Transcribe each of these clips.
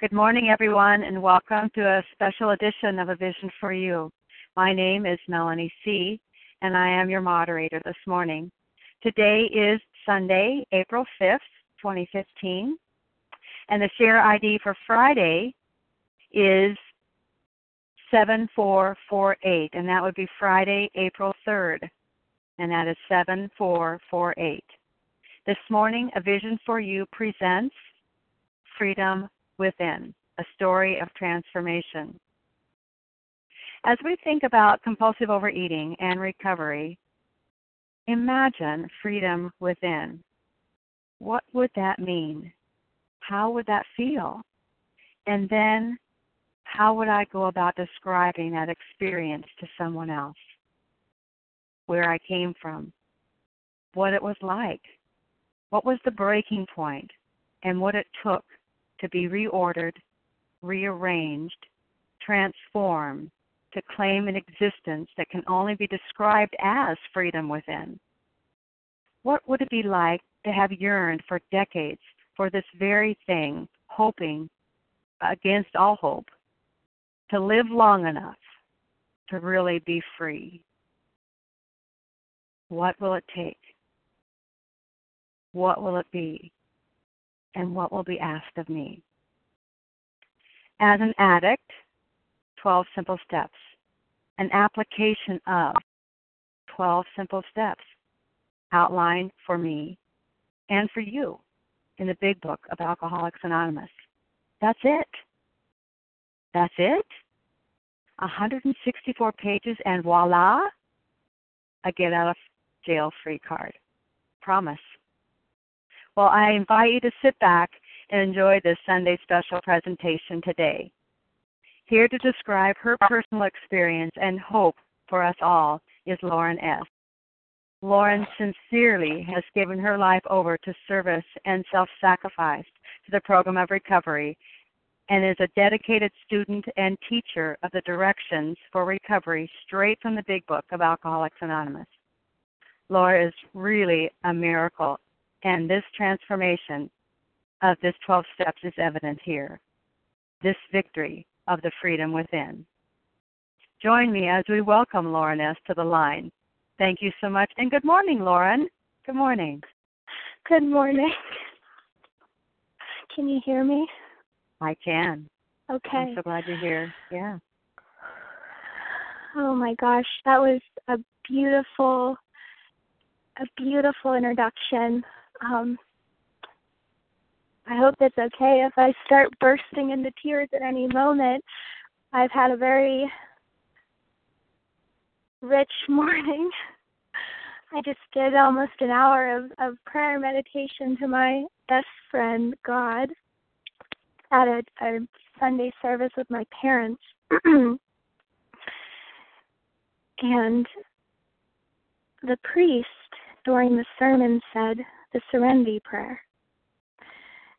Good morning, everyone, and welcome to a special edition of A Vision for You. My name is Melanie C., and I am your moderator this morning. Today is Sunday, April 5th, 2015, and the share ID for Friday is 7448, and that would be Friday, April 3rd, and that is 7448. This morning, A Vision for You presents Freedom Within, a story of transformation. As we think about compulsive overeating and recovery, imagine freedom within. What would that mean? How would that feel? And then, how would I go about describing that experience to someone else? Where I came from, what it was like, what was the breaking point, and what it took to be reordered, rearranged, transformed, to claim an existence that can only be described as freedom within. What would it be like to have yearned for decades for this very thing, hoping against all hope, to live long enough to really be free? What will it take? What will it be? And what will be asked of me? As an addict, 12 simple steps, an application of 12 simple steps outlined for me and for you in the big book of Alcoholics Anonymous. That's it. That's it. 164 pages, and voila, a get out of jail free card. Promise. Well, I invite you to sit back and enjoy this Sunday special presentation today. Here to describe her personal experience and hope for us all is Lauren S. Lauren sincerely has given her life over to service and self sacrifice to the program of recovery and is a dedicated student and teacher of the directions for recovery straight from the big book of Alcoholics Anonymous. Laura is really a miracle, and this transformation of this 12 steps is evident here. This victory of the freedom within. Join me as we welcome Lauren S. to the line. Thank you so much. And good morning, Lauren. Good morning. Good morning. Can you hear me? I can. Okay. I'm so glad you're here. Yeah. Oh my gosh, that was a beautiful, a beautiful introduction. Um, I hope it's okay if I start bursting into tears at any moment. I've had a very rich morning. I just did almost an hour of, of prayer meditation to my best friend, God, at a, a Sunday service with my parents. and the priest during the sermon said the serenity prayer.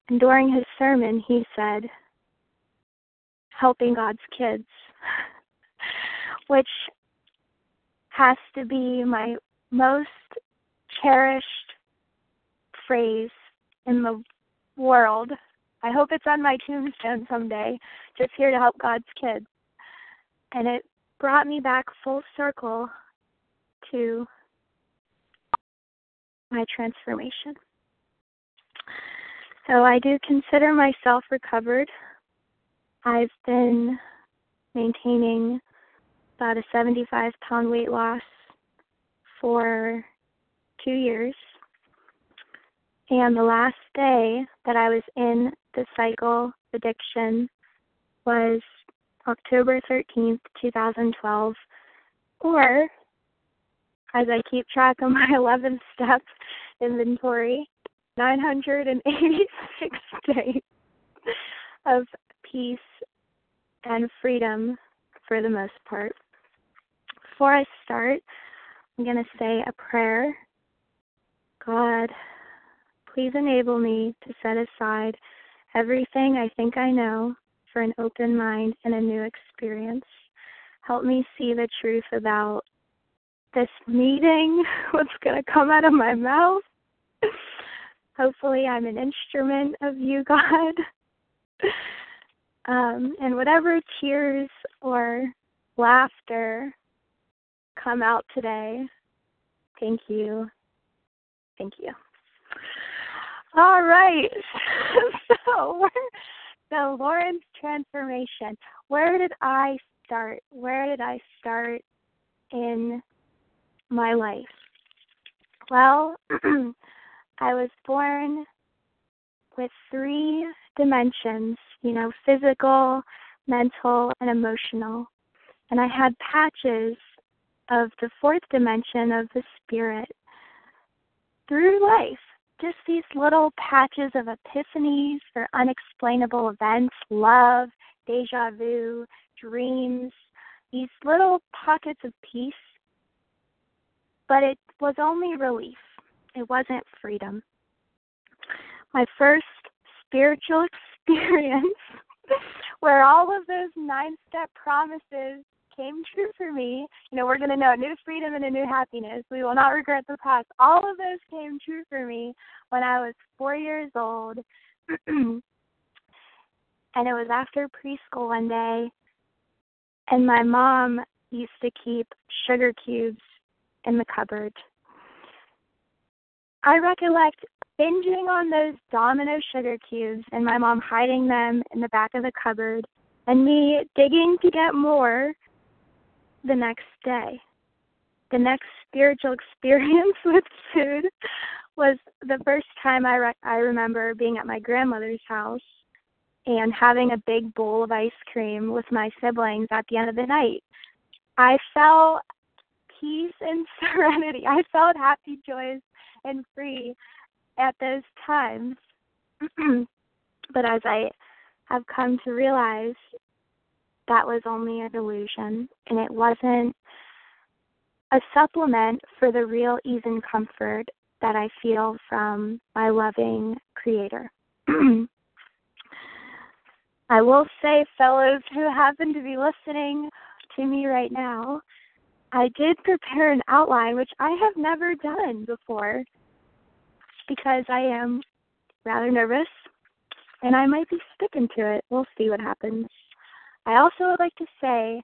And during his sermon, he said, helping God's kids, which has to be my most cherished phrase in the world. I hope it's on my tombstone someday, just here to help God's kids. And it brought me back full circle to my transformation. So I do consider myself recovered. I've been maintaining about a 75 pound weight loss for two years. And the last day that I was in the cycle addiction was October 13th, 2012, or as I keep track of my 11th step inventory, 986 days of peace and freedom for the most part. Before I start, I'm going to say a prayer. God, please enable me to set aside everything I think I know for an open mind and a new experience. Help me see the truth about this meeting, what's going to come out of my mouth. Hopefully, I'm an instrument of you, God. Um, and whatever tears or laughter come out today, thank you. Thank you. All right. so, so Lauren's transformation. Where did I start? Where did I start in my life? Well, I was born with three dimensions, you know, physical, mental, and emotional. And I had patches of the fourth dimension of the spirit through life. Just these little patches of epiphanies or unexplainable events, love, deja vu, dreams, these little pockets of peace. But it was only relief, it wasn't freedom. My first spiritual experience where all of those nine step promises came true for me. You know, we're going to know new freedom and a new happiness. We will not regret the past. All of those came true for me when I was four years old. and it was after preschool one day, and my mom used to keep sugar cubes in the cupboard. I recollect binging on those domino sugar cubes and my mom hiding them in the back of the cupboard and me digging to get more the next day. The next spiritual experience with food was the first time I re- I remember being at my grandmother's house and having a big bowl of ice cream with my siblings at the end of the night. I felt peace and serenity. I felt happy, joyous, and free at those times. but as I have come to realize, that was only a delusion and it wasn't a supplement for the real ease and comfort that I feel from my loving Creator. I will say, fellows who happen to be listening to me right now, I did prepare an outline, which I have never done before because I am rather nervous and I might be sticking to it. We'll see what happens. I also would like to say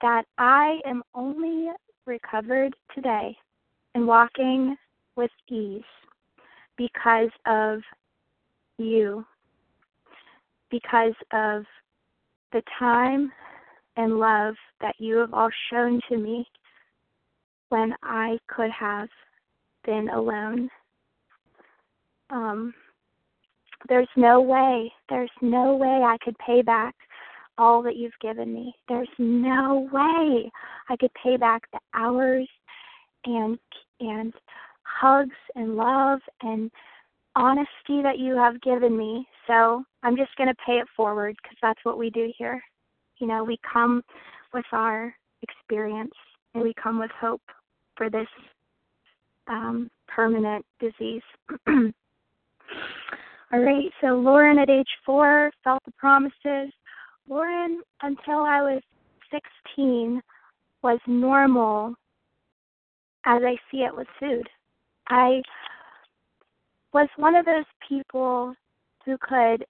that I am only recovered today and walking with ease because of you, because of the time and love that you have all shown to me when I could have been alone um, there's no way, there's no way I could pay back all that you've given me. There's no way I could pay back the hours and and hugs and love and honesty that you have given me. So I'm just going to pay it forward because that's what we do here. You know, we come with our experience and we come with hope for this um, permanent disease. All right, so Lauren at age four felt the promises. Lauren, until I was 16, was normal as I see it with food. I was one of those people who could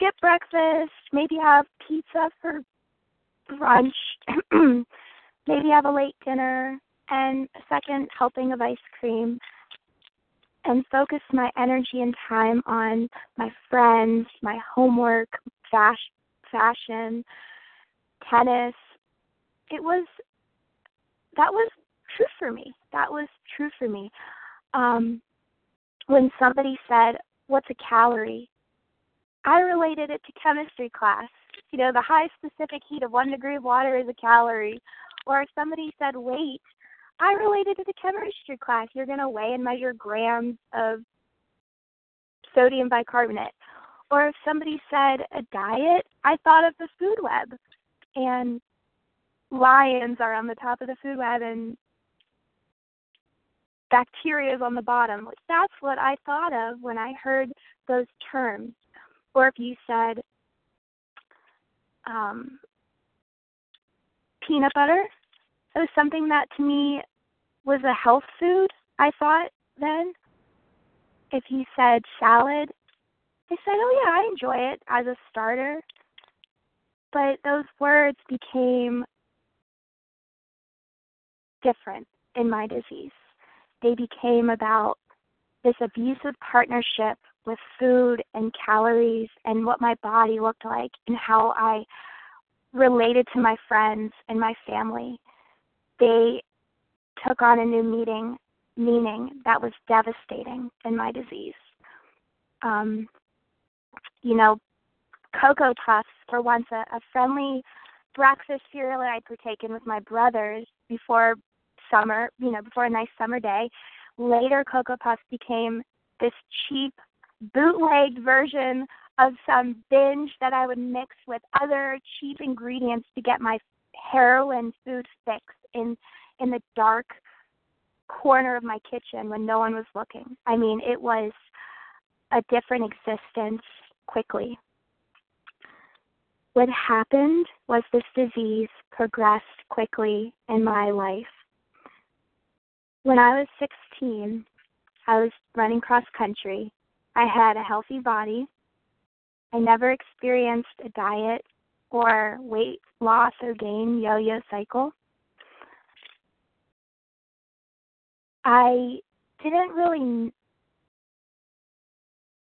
skip breakfast, maybe have pizza for brunch, maybe have a late dinner, and a second helping of ice cream and focus my energy and time on my friends, my homework, fashion, tennis. It was that was true for me. That was true for me. Um, when somebody said, "What's a calorie?" I related it to chemistry class. You know, the high specific heat of one degree of water is a calorie. Or if somebody said weight, I related it to chemistry class. You're going to weigh and measure grams of sodium bicarbonate. Or if somebody said a diet, I thought of the food web. And lions are on the top of the food web and bacteria is on the bottom. That's what I thought of when I heard those terms. Or if you said um, peanut butter, it was something that to me was a health food, I thought then. If you said salad, I said, "Oh yeah, I enjoy it as a starter." But those words became different in my disease. They became about this abusive partnership with food and calories and what my body looked like and how I related to my friends and my family. They took on a new meaning meaning that was devastating in my disease. Um, you know, Cocoa Puffs were once a, a friendly breakfast cereal that I'd partaken with my brothers before summer, you know, before a nice summer day. Later, Cocoa Puffs became this cheap, bootlegged version of some binge that I would mix with other cheap ingredients to get my heroin food fix in in the dark corner of my kitchen when no one was looking. I mean, it was a different existence quickly. What happened was this disease progressed quickly in my life. When I was 16, I was running cross country. I had a healthy body. I never experienced a diet or weight loss or gain yo yo cycle. I didn't really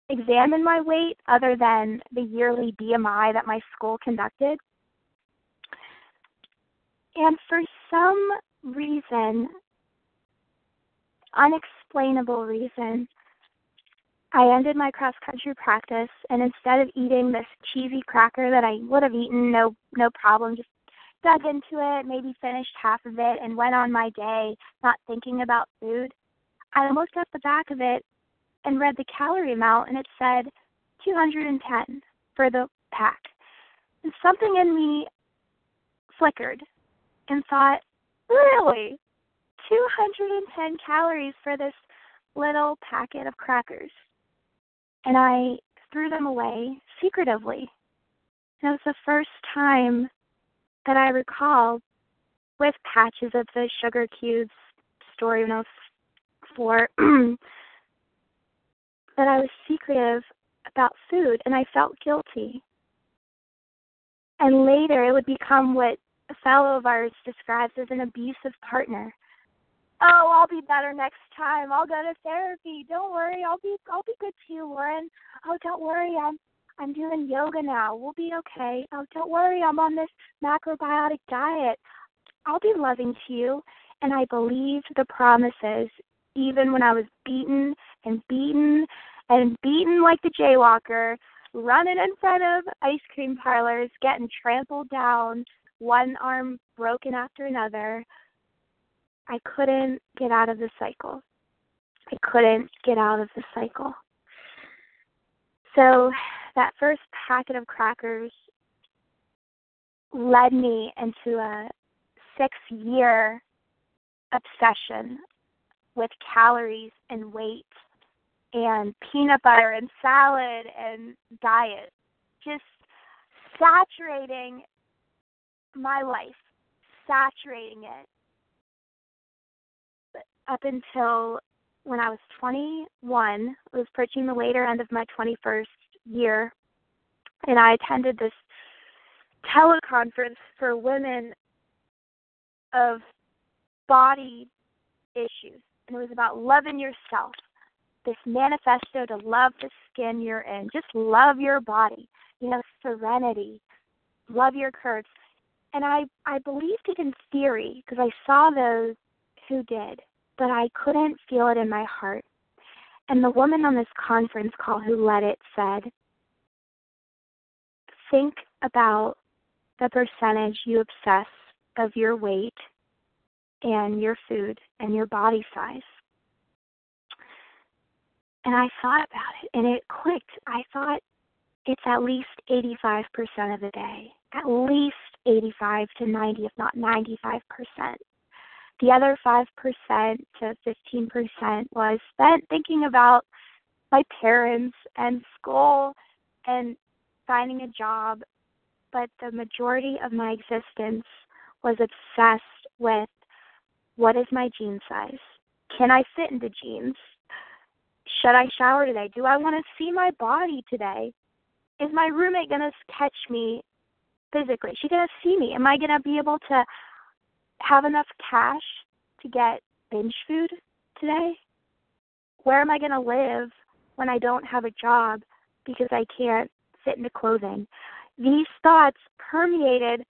examine my weight other than the yearly BMI that my school conducted. And for some reason, unexplainable reason, I ended my cross country practice and instead of eating this cheesy cracker that I would have eaten no no problem, just dug into it, maybe finished half of it and went on my day not thinking about food. I looked at the back of it and read the calorie amount and it said 210 for the pack. And something in me flickered and thought, really? 210 calories for this little packet of crackers. And I threw them away secretively. And it was the first time that I recall with patches of the sugar cubes story when I was four that I was secretive about food and I felt guilty. And later it would become what a fellow of ours describes as an abusive partner. Oh, I'll be better next time. I'll go to therapy. Don't worry, I'll be I'll be good to you, Lauren. Oh, don't worry, I'm I'm doing yoga now. We'll be okay. Oh, don't worry, I'm on this macrobiotic diet. I'll be loving to you. And I believed the promises even when I was beaten and beaten and beaten like the jaywalker, running in front of ice cream parlors, getting trampled down, one arm broken after another. I couldn't get out of the cycle. I couldn't get out of the cycle. So that first packet of crackers led me into a six year obsession with calories and weight and peanut butter and salad and diet. Just saturating my life, saturating it. Up until when I was 21, I was approaching the later end of my 21st year, and I attended this teleconference for women of body issues and it was about loving yourself. This manifesto to love the skin you're in. Just love your body. You know, serenity. Love your curves. And I I believed it in theory because I saw those who did, but I couldn't feel it in my heart. And the woman on this conference call who led it said, Think about the percentage you obsess of your weight and your food and your body size. And I thought about it and it clicked. I thought it's at least 85% of the day, at least 85 to 90, if not 95%. The other 5% to 15% was spent thinking about my parents and school and finding a job. But the majority of my existence was obsessed with what is my jean size? Can I fit into jeans? Should I shower today? Do I want to see my body today? Is my roommate going to catch me physically? Is she going to see me? Am I going to be able to have enough cash to get binge food today? Where am I going to live when I don't have a job because I can't fit into clothing? These thoughts permeated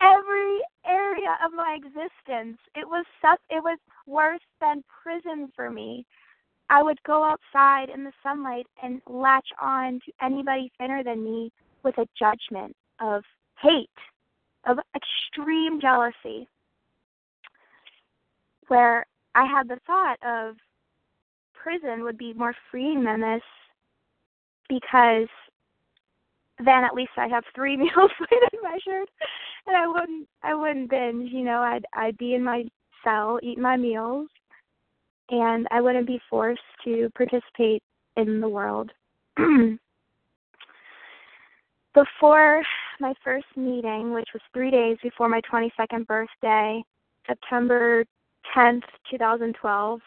every area of my existence. It was such, it was worse than prison for me. I would go outside in the sunlight and latch on to anybody thinner than me with a judgment of hate, of extreme jealousy, where I had the thought of prison would be more freeing than this because then at least I have three meals weighed and measured, and I wouldn't I wouldn't binge. You know, I'd I'd be in my cell, eating my meals, and I wouldn't be forced to participate in the world. before my first meeting, which was three days before my 22nd birthday, September 10th, 2012,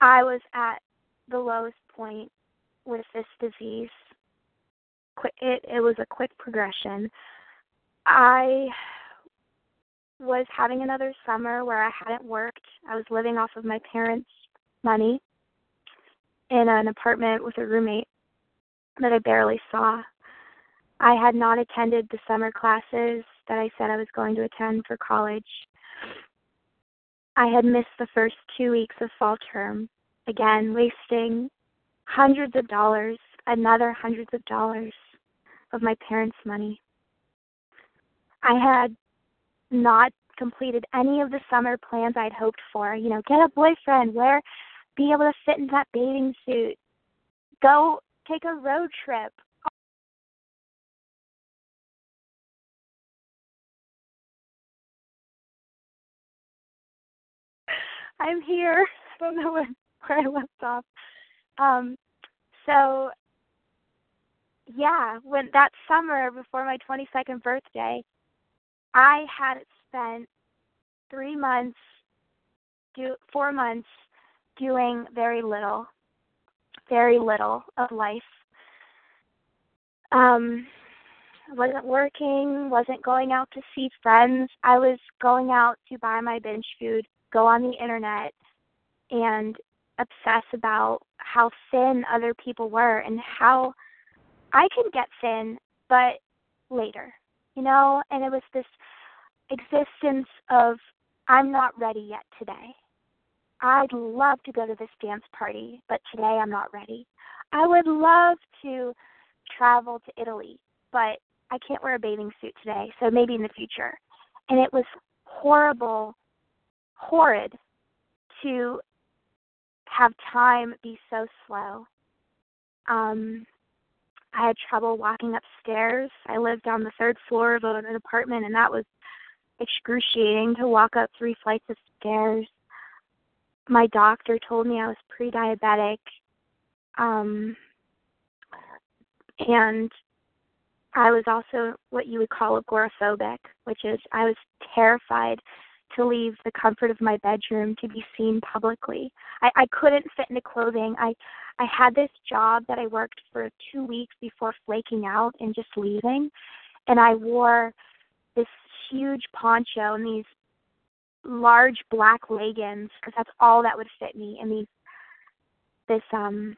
I was at the lowest point with this disease. It, it was a quick progression. I was having another summer where I hadn't worked. I was living off of my parents' money in an apartment with a roommate that I barely saw. I had not attended the summer classes that I said I was going to attend for college. I had missed the first two weeks of fall term, again, wasting hundreds of dollars, another hundreds of dollars of my parents' money. I had not completed any of the summer plans I'd hoped for. You know, get a boyfriend, wear, be able to fit in that bathing suit, go take a road trip. I'm here. I don't know where, where I left off. Um, so yeah, when that summer before my 22nd birthday, I had spent three months, do four months, doing very little, very little of life. Um, wasn't working, wasn't going out to see friends. I was going out to buy my binge food, go on the internet, and obsess about how thin other people were and how I can get thin, but later, you know? And it was this existence of I'm not ready yet today. I'd love to go to this dance party, but today I'm not ready. I would love to travel to Italy, but I can't wear a bathing suit today, so maybe in the future. And it was horrible, horrid to have time be so slow. Um, I had trouble walking upstairs. I lived on the third floor of an apartment, and that was excruciating to walk up three flights of stairs. My doctor told me I was pre-diabetic, um, and I was also what you would call agoraphobic, which is I was terrified to leave the comfort of my bedroom to be seen publicly. I, I couldn't fit into clothing. I I had this job that I worked for two weeks before flaking out and just leaving, and I wore this huge poncho and these large black leggings because that's all that would fit me, and these this um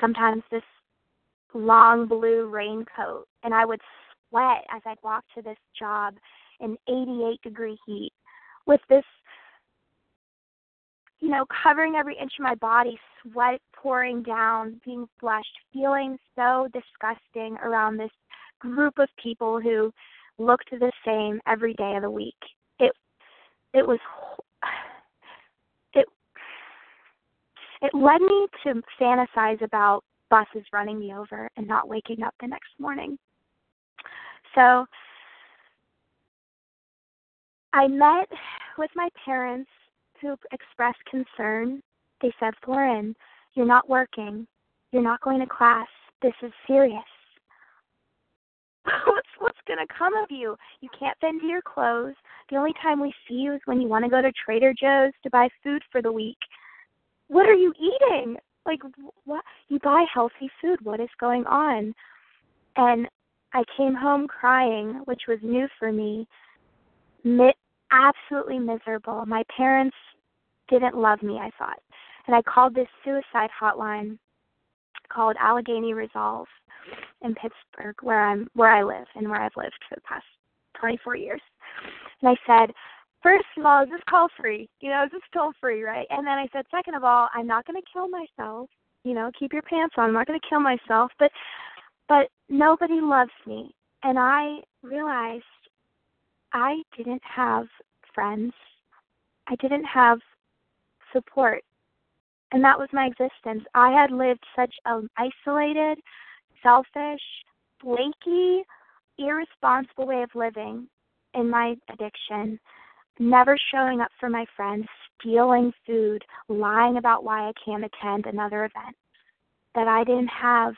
sometimes this long blue raincoat, and I would sweat as I'd walk to this job in 88 degree heat with this you know, covering every inch of my body, sweat pouring down, being flushed, feeling so disgusting around this group of people who looked the same every day of the week. It it was it it led me to fantasize about buses running me over and not waking up the next morning. So I met with my parents who expressed concern. They said, Lauren, you're not working. You're not going to class. This is serious. what's what's gonna come of you? You can't into your clothes. The only time we see you is when you want to go to Trader Joe's to buy food for the week. what are you eating? Like, what? You buy healthy food. What is going on? And I came home crying, which was new for me. Mi- absolutely miserable. My parents didn't love me, I thought. And I called this suicide hotline called Allegheny Resolve in Pittsburgh, where I'm where I live and where I've lived for the past 24 years. And I said, first of all, is this call free? You know, is this toll free, right? And then I said, second of all, I'm not going to kill myself. You know, keep your pants on. I'm not going to kill myself, but but nobody loves me. And I realized I didn't have friends. I didn't have support. And that was my existence. I had lived such an isolated, selfish, flaky, irresponsible way of living in my addiction, never showing up for my friends, stealing food, lying about why I can't attend another event, that I didn't have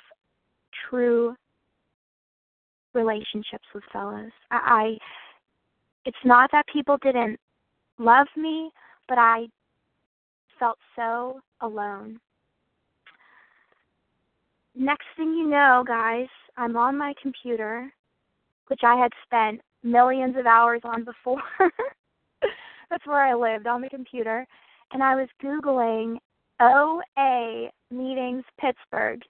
true relationships with fellows. I, I it's not that people didn't love me, but I felt so alone. Next thing you know, guys, I'm on my computer, which I had spent millions of hours on before. That's where I lived, on the computer. And I was Googling OA meetings Pittsburgh.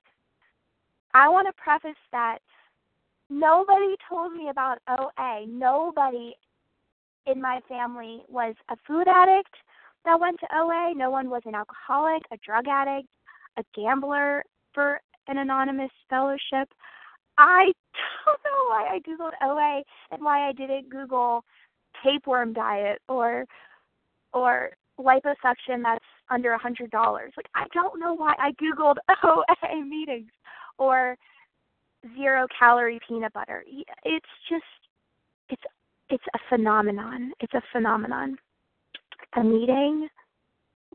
I want to preface that nobody told me about OA. Nobody in my family was a food addict that went to OA. No one was an alcoholic, a drug addict, a gambler for an anonymous fellowship. I don't know why I googled OA and why I didn't Google tapeworm diet or or liposuction that's under a hundred dollars. Like I don't know why I googled OA meetings or zero calorie peanut butter. It's just it's it's a phenomenon. It's a phenomenon. The meeting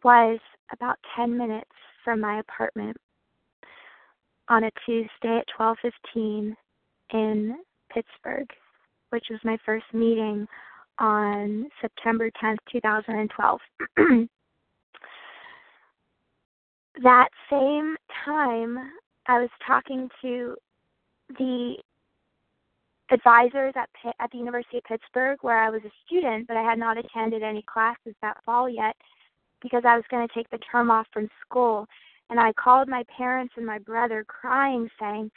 was about 10 minutes from my apartment on a Tuesday at 12:15 in Pittsburgh, which was my first meeting on September 10th, 2012. that same time, I was talking to the advisors at Pitt, at the University of Pittsburgh, where I was a student, but I had not attended any classes that fall yet because I was going to take the term off from school. And I called my parents and my brother, crying, saying,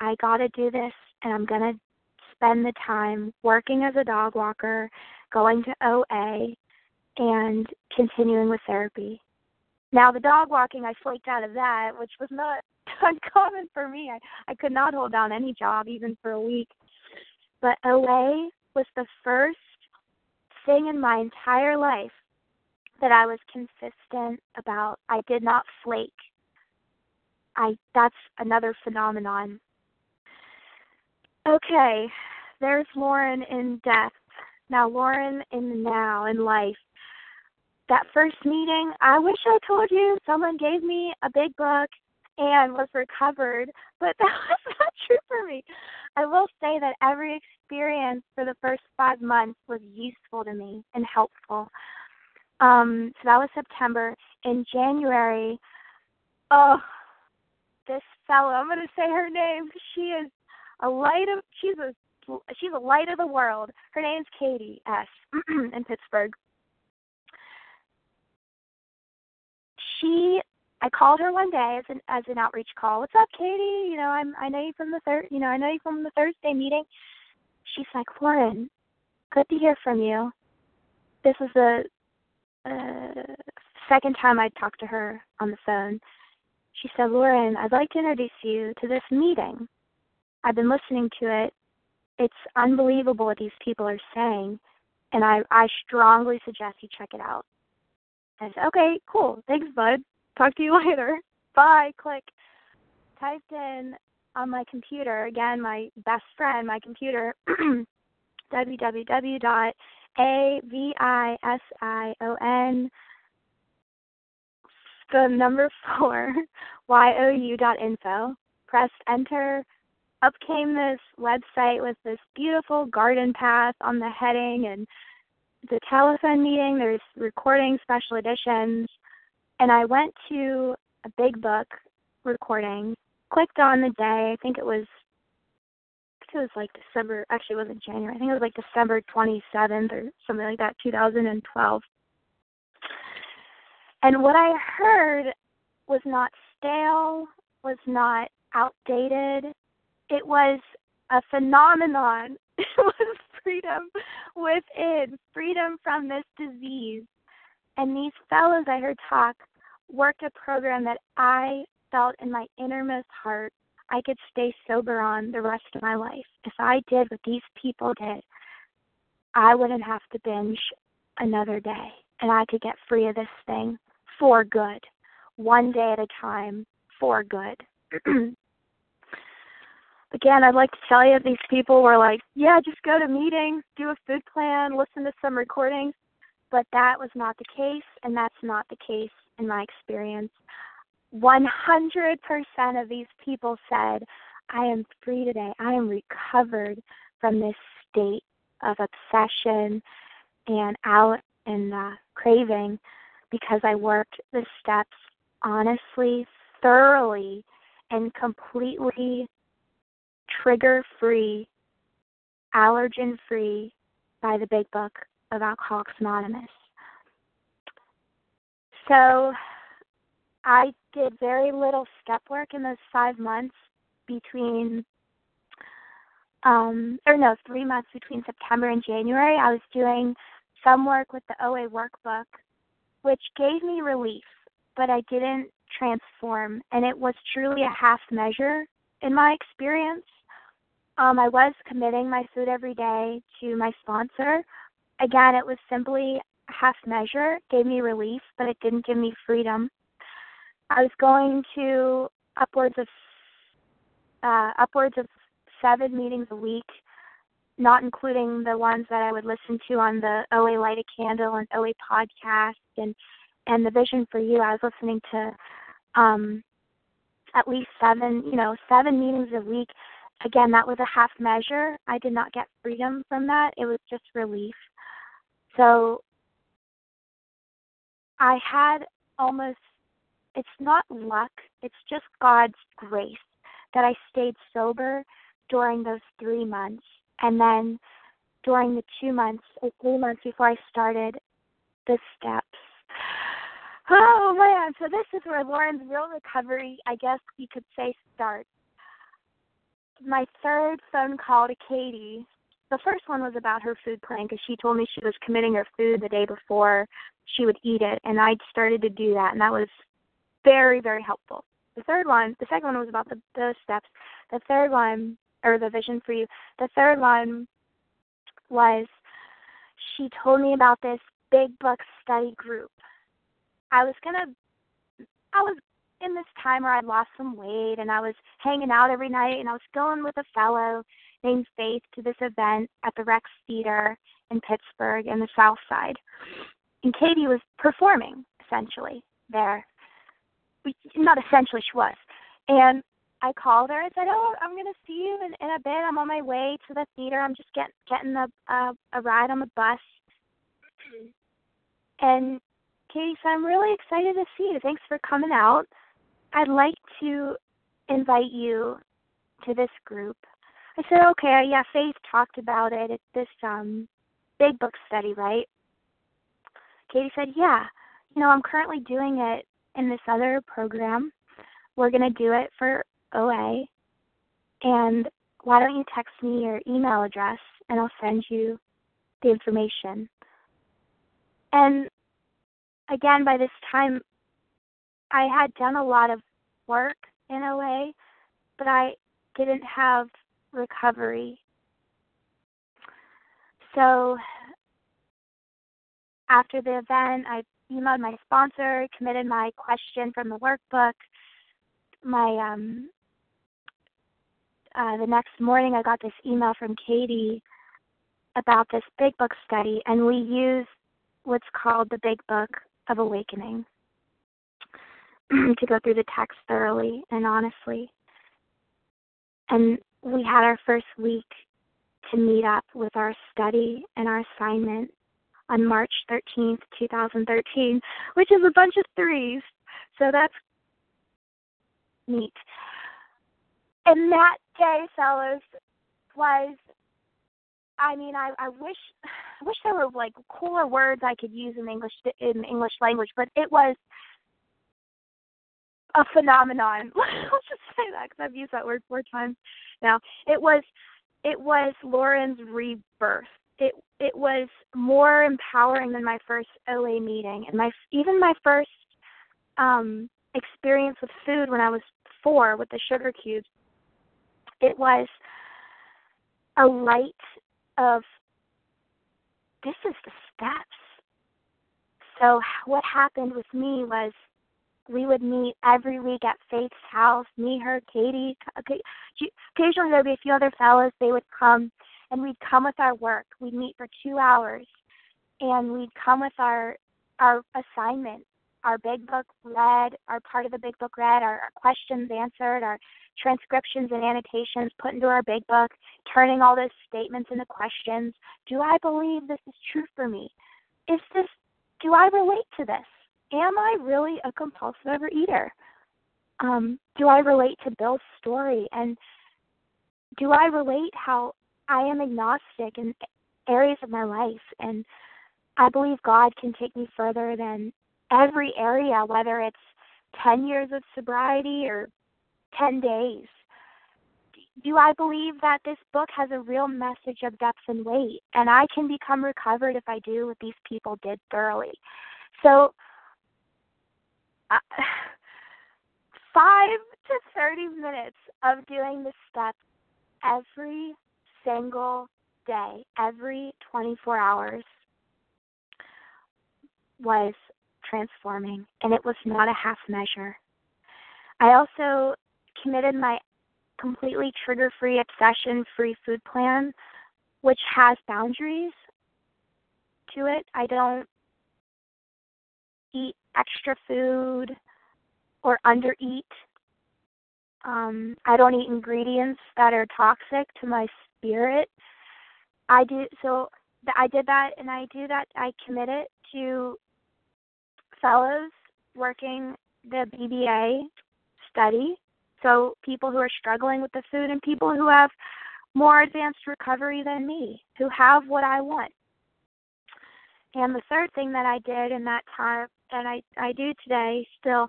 "I got to do this, and I'm going to spend the time working as a dog walker, going to OA, and continuing with therapy." Now, the dog walking, I flaked out of that, which was not uncommon for me. I, I could not hold down any job even for a week. But OA was the first thing in my entire life that I was consistent about. I did not flake. I that's another phenomenon. Okay, there's Lauren in death. Now Lauren in the now in life. That first meeting, I wish I told you someone gave me a big book and was recovered, but that was not true for me. I will say that every experience for the first five months was useful to me and helpful. Um, so that was September. In January, oh, this fellow, I'm going to say her name. She is a light of, she's a, she's a light of the world. Her name's Katie S. in Pittsburgh. She I called her one day as an as an outreach call. What's up, Katie? You know, I'm I know you from the third. You know, I know you from the Thursday meeting. She's like, Lauren, good to hear from you. This is the uh, second time I talked to her on the phone. She said, Lauren, I'd like to introduce you to this meeting. I've been listening to it. It's unbelievable what these people are saying, and I I strongly suggest you check it out. I said, okay, cool. Thanks, bud. Talk to you later. Bye. Click. Typed in on my computer, again, my best friend, my computer, www.avision, the number four, you info. Pressed enter. Up came this website with this beautiful garden path on the heading and the telephone meeting. There's recording special editions And I went to a big book recording, clicked on the day, I think it was it was like December actually it wasn't January, I think it was like December twenty seventh or something like that, two thousand and twelve. And what I heard was not stale, was not outdated. It was a phenomenon. It was freedom within, freedom from this disease. And these fellows I heard talk worked a program that I felt in my innermost heart I could stay sober on the rest of my life. If I did what these people did, I wouldn't have to binge another day and I could get free of this thing for good, one day at a time for good. Again, I'd like to tell you these people were like, yeah, just go to meetings, do a food plan, listen to some recordings. But that was not the case, and that's not the case in my experience. 100% of these people said, I am free today. I am recovered from this state of obsession and out and uh, craving because I worked the steps honestly, thoroughly, and completely trigger free, allergen free by the big book of Alcoholics Anonymous. So I did very little step work in those five months between um or no, three months between September and January. I was doing some work with the OA workbook which gave me relief, but I didn't transform. And it was truly a half measure in my experience. Um, I was committing my food every day to my sponsor. Again, it was simply half measure, gave me relief, but it didn't give me freedom. I was going to upwards of uh, upwards of seven meetings a week not including the ones that I would listen to on the OA Light a Candle and OA podcast and and the Vision for You. I was listening to um at least seven, you know, seven meetings a week. Again, that was a half measure. I did not get freedom from that. It was just relief. So I had almost it's not luck, it's just God's grace that I stayed sober during those 3 months and then during the two months or three months before I started the steps. Oh man, so this is where Lauren's real recovery, I guess you could say, starts. My third phone call to Katie, the first one was about her food plan because she told me she was committing her food the day before she would eat it, and I'd started to do that, and that was very, very helpful. The third one, the second one was about the, the steps. The third one or the vision for you. The third one was she told me about this big book study group. I was gonna I was in this time where I'd lost some weight and I was hanging out every night and I was going with a fellow named Faith to this event at the Rex Theater in Pittsburgh in the South Side. And Katie was performing essentially there. Not essentially, she was. And I called her and said, "Oh, I'm going to see you in, in a bit. I'm on my way to the theater. I'm just get, getting a, a a ride on the bus." And Katie said, "I'm really excited to see you. Thanks for coming out. I'd like to invite you to this group." I said, "Okay, yeah. Faith talked about it. It's this um big book study, right?" Katie said, "Yeah. You know, I'm currently doing it in this other program. We're going to do it for OA, and why don't you text me your email address and I'll send you the information. And again, by this time, I had done a lot of work in OA, but I didn't have recovery. So after the event, I emailed my sponsor, committed my question from the workbook, my um, uh, the next morning I got this email from Katie about this big book study, and we use what's called the Big Book of Awakening to go through the text thoroughly and honestly. And we had our first week to meet up with our study and our assignment on March 13th, 2013, which is a bunch of threes. So that's neat. And that day, fellas, was I mean, I I wish I wish there were like cooler words I could use in English in English language, but it was a phenomenon. Let's just say that because I've used that word four times now. It was it was Lauren's rebirth. It it was more empowering than my first OA meeting and my even my first um experience with food when I was 4 with the sugar cubes. It was a light of this is the steps. So what happened with me was we would meet every week at Faith's house. Me, her, Katie. Occasionally there'd be a few other fellows. They would come, and we'd come with our work. We'd meet for two hours, and we'd come with our our assignment, our big book read, our part of the big book read, our, our questions answered, our transcriptions and annotations put into our big book, turning all those statements into questions. Do I believe this is true for me? Is this do I relate to this? Am I really a compulsive overeater? Um, do I relate to Bill's story? And do I relate how I am agnostic in areas of my life? And I believe God can take me further than every area, whether it's 10 years of sobriety or 10 days. Do I believe that this book has a real message of depth and weight? And I can become recovered if I do what these people did thoroughly. So, five to 30 minutes of doing the steps every single day, every 24 hours was transforming, and it was not a half measure. I also committed my completely trigger free, obsession free food plan, which has boundaries to it. I don't eat extra food or undereat. Um, I don't eat ingredients that are toxic to my spirit. I do so. I did that, and I do that. I commit it to fellows working the BBA study. So people who are struggling with the food, and people who have more advanced recovery than me, who have what I want. And the third thing that I did in that time, and I, I do today still,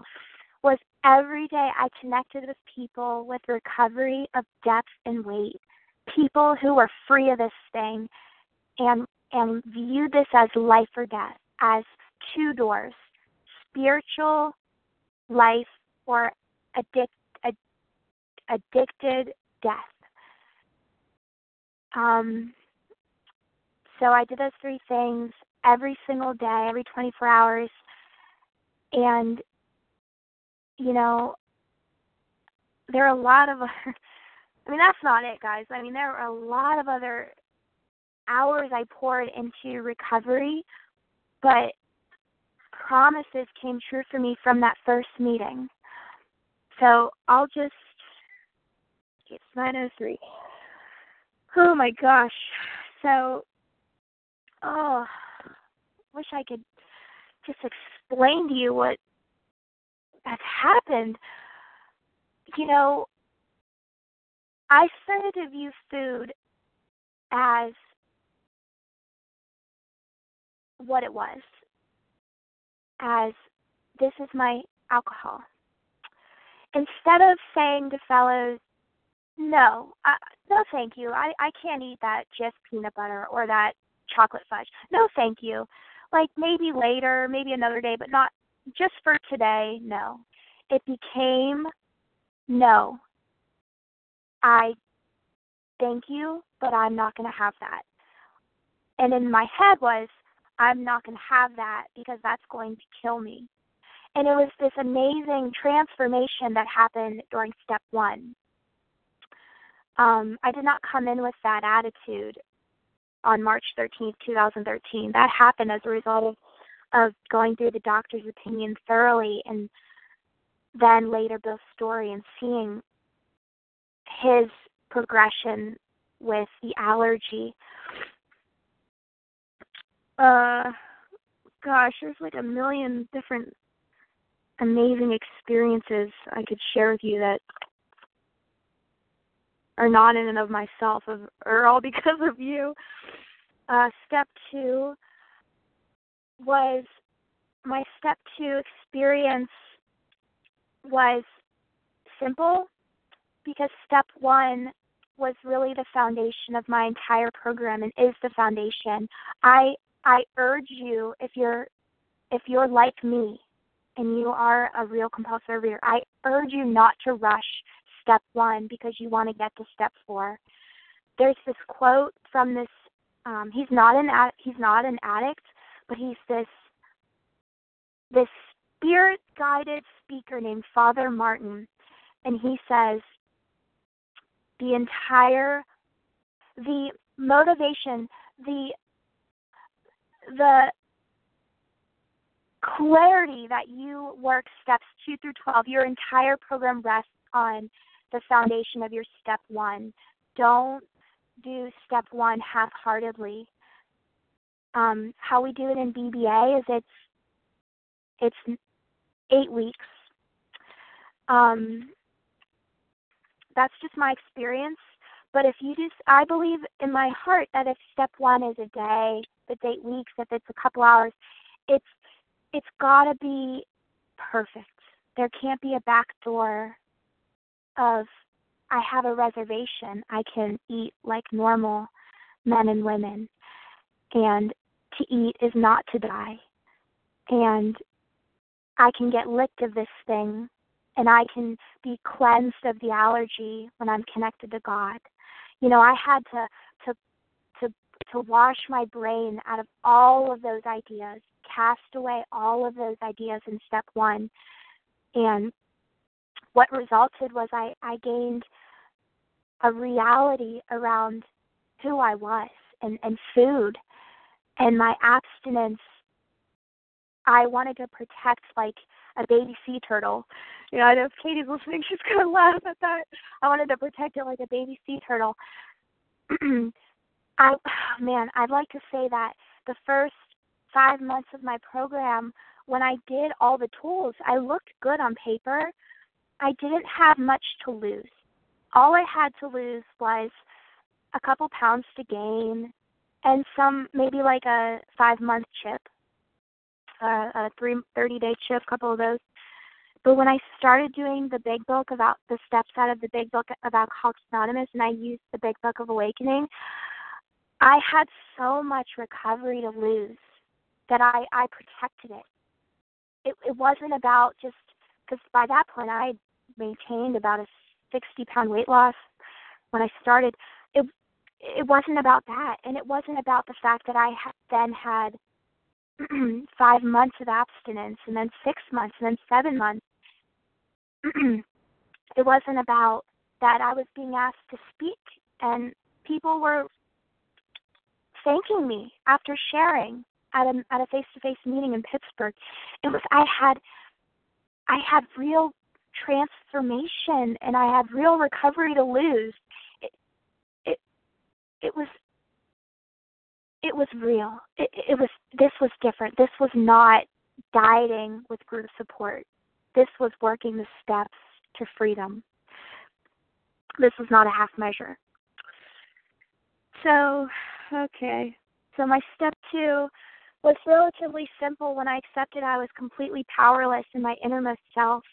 was every day I connected with people with recovery of depth and weight, people who were free of this thing and and viewed this as life or death, as two doors, spiritual life or addict, ad, addicted death. Um, so I did those three things every single day, every 24 hours. And, you know, there are a lot of I mean, that's not it, guys. I mean, there are a lot of other hours I poured into recovery, but promises came true for me from that first meeting. So I'll just, it's 903. Oh my gosh. So, oh, wish I could just explain to you what has happened. You know, I started to view food as what it was, as this is my alcohol. Instead of saying to fellows, no, uh, no, thank you. I I can't eat that just peanut butter or that chocolate fudge. No, thank you like maybe later, maybe another day, but not just for today. No. It became no. I thank you, but I'm not going to have that. And in my head was, I'm not going to have that because that's going to kill me. And it was this amazing transformation that happened during step one. Um, I did not come in with that attitude on March 13th, 2013. That happened as a result of, of going through the doctor's opinion thoroughly and then later Bill's story and seeing his progression with the allergy. uh gosh, there's like a million different amazing experiences I could share with you that are not in and of myself, of, are all because of you. Uh, step two was my step two experience was simple because step one was really the foundation of my entire program and is the foundation. I I urge you if you're if you're like me and you are a real compulsive reader, I urge you not to rush step one because you want to get to step four. There's this quote from this. Um, he's not an he's not an addict, but he's this this spirit guided speaker named Father Martin, and he says the entire the motivation the the clarity that you work steps 2 through 12 your entire program rests on the foundation of your step 1 don't do step 1 half-heartedly um, how we do it in BBA is it's it's 8 weeks um, that's just my experience. But if you just, I believe in my heart that if step one is a day, if it's eight weeks, if it's a couple hours, it's it's got to be perfect. There can't be a back door of I have a reservation. I can eat like normal men and women, and to eat is not to die. And I can get licked of this thing and I can be cleansed of the allergy when I'm connected to God. You know, I had to to to to wash my brain out of all of those ideas, cast away all of those ideas in step 1. And what resulted was I I gained a reality around who I was and and food and my abstinence I wanted to protect like a baby sea turtle. You know, I know if Katie's listening, she's gonna laugh at that. I wanted to protect it like a baby sea turtle. I man, I'd like to say that the first five months of my program, when I did all the tools, I looked good on paper. I didn't have much to lose. All I had to lose was a couple pounds to gain and some maybe like a five month chip a, a three thirty day chip, a couple of those. But when I started doing the big book about the steps out of the big book of Alcoholics Anonymous and I used the big book of awakening, I had so much recovery to lose that I, I protected it. It it wasn't about just because by that point I maintained about a sixty pound weight loss when I started. It it wasn't about that, and it wasn't about the fact that I then had five months of abstinence and then six months and then seven months. it wasn't about that I was being asked to speak and people were thanking me after sharing at a at a face to face meeting in Pittsburgh. It was I had I had real transformation and I had real recovery to lose. It it it was it was real. It, it was this was different. This was not dieting with group support. This was working the steps to freedom. This was not a half measure. So, okay. So my step 2 was relatively simple when I accepted I was completely powerless in my innermost self.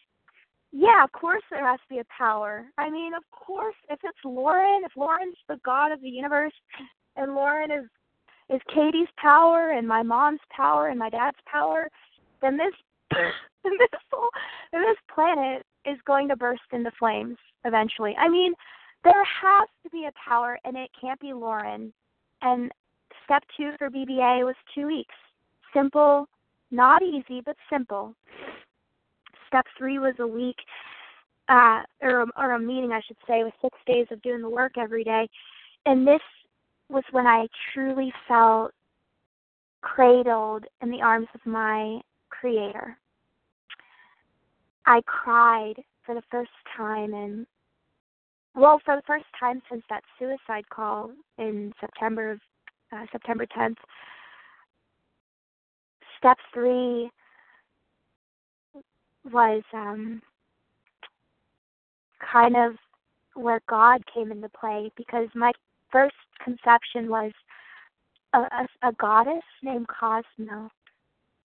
Yeah, of course there has to be a power. I mean, of course, if it's Lauren, if Lauren's the god of the universe, and Lauren is is Katie's power and my mom's power and my dad's power, then this this whole, this planet is going to burst into flames eventually. I mean, there has to be a power, and it can't be Lauren. And step two for BBA was two weeks. Simple, not easy, but simple. Step three was a week, uh, or, or a meeting, I should say, with six days of doing the work every day. And this was when I truly felt cradled in the arms of my Creator. I cried for the first time and well, for the first time since that suicide call in September of uh, September 10th, step three was um, kind of where God came into play because my first conception was a, a, a goddess named Cosmo.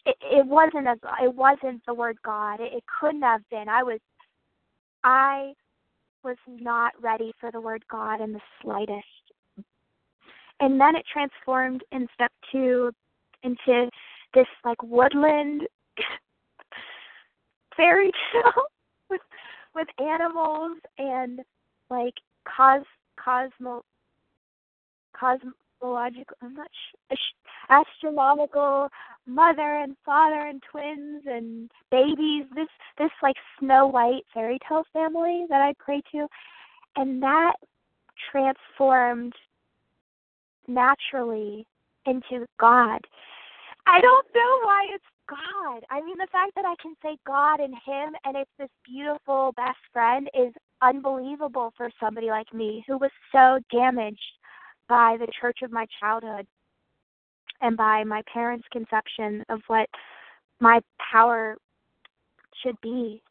It, it wasn't a, it wasn't the word God. It, it couldn't have been. I was I was not ready for the word God in the slightest. And then it transformed in step two into this like woodland fairy tale with with animals and like cos cosmo cosmological I'm not uh, sh- astronomical mother and father and twins and babies this this like snow white fairy tale family that I pray to and that transformed naturally into God. I don't know why it's God. I mean, the fact that I can say God and Him and it's this beautiful best friend is unbelievable for somebody like me who was so damaged by the church of my childhood and by my parents' conception of what my power should be.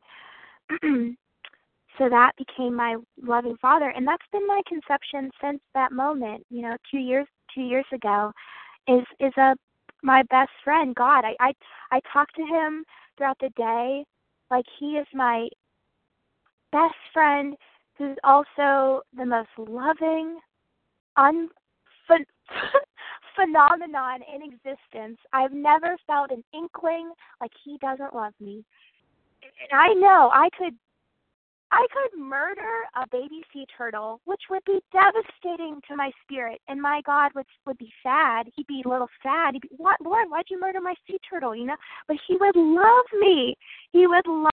so that became my loving father and that's been my conception since that moment, you know, 2 years 2 years ago is is a my best friend, God. I I I talk to him throughout the day like he is my best friend who's also the most loving, un phenomenon in existence. I've never felt an inkling like he doesn't love me. And I know I could I could murder a baby sea turtle, which would be devastating to my spirit, and my God would would be sad. He'd be a little sad. He'd be, "What, Lord? Why'd you murder my sea turtle?" You know, but he would love me. He would love.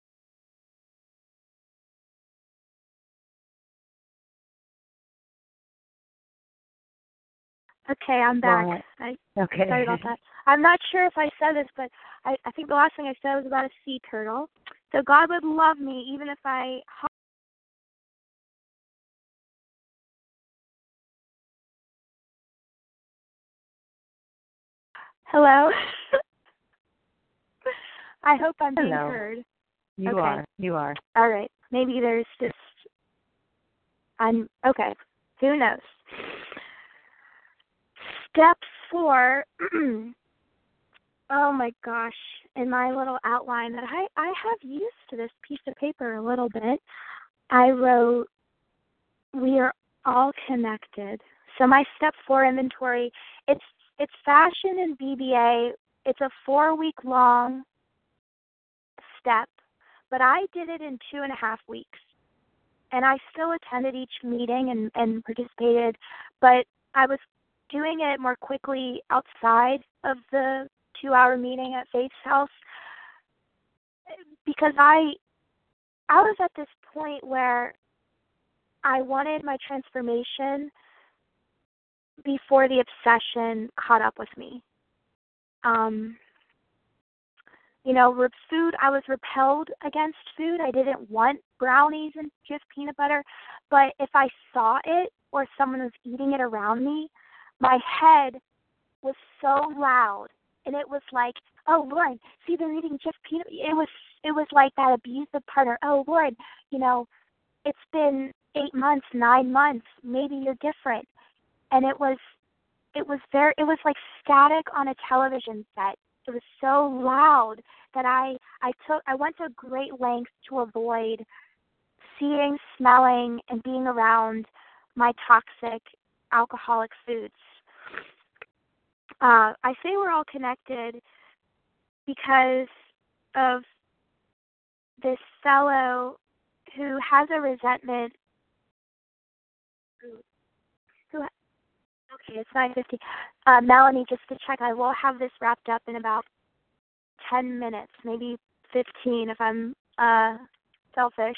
Okay, I'm back. Right. I, Okay. Sorry about that. I'm not sure if I said this, but I, I think the last thing I said was about a sea turtle. So God would love me even if I Hello. I hope I'm being Hello. heard. You Okay. are. You are. All right. Maybe there's just I'm okay. Who knows? Step four. oh my gosh! In my little outline that I I have used this piece of paper a little bit, I wrote, "We are all connected." So my step four inventory. It's it's fashion and BBA. It's a four week long step, but I did it in two and a half weeks. And I still attended each meeting and, and participated, but I was doing it more quickly outside of the two hour meeting at Faith's house because I I was at this point where I wanted my transformation before the obsession caught up with me. Um, you know, with food, I was repelled against food. I didn't want brownies and just peanut butter. But if I saw it or someone was eating it around me, my head was so loud. And it was like, oh, Lauren, see, they're eating just peanut. It was, it was like that abusive partner. Oh, Lauren, you know, it's been eight months, nine months. Maybe you're different and it was it was very it was like static on a television set it was so loud that i i took i went to great lengths to avoid seeing smelling and being around my toxic alcoholic foods uh i say we're all connected because of this fellow who has a resentment who Okay, it's nine fifty. Uh, Melanie, just to check, I will have this wrapped up in about ten minutes, maybe fifteen if I'm uh, selfish.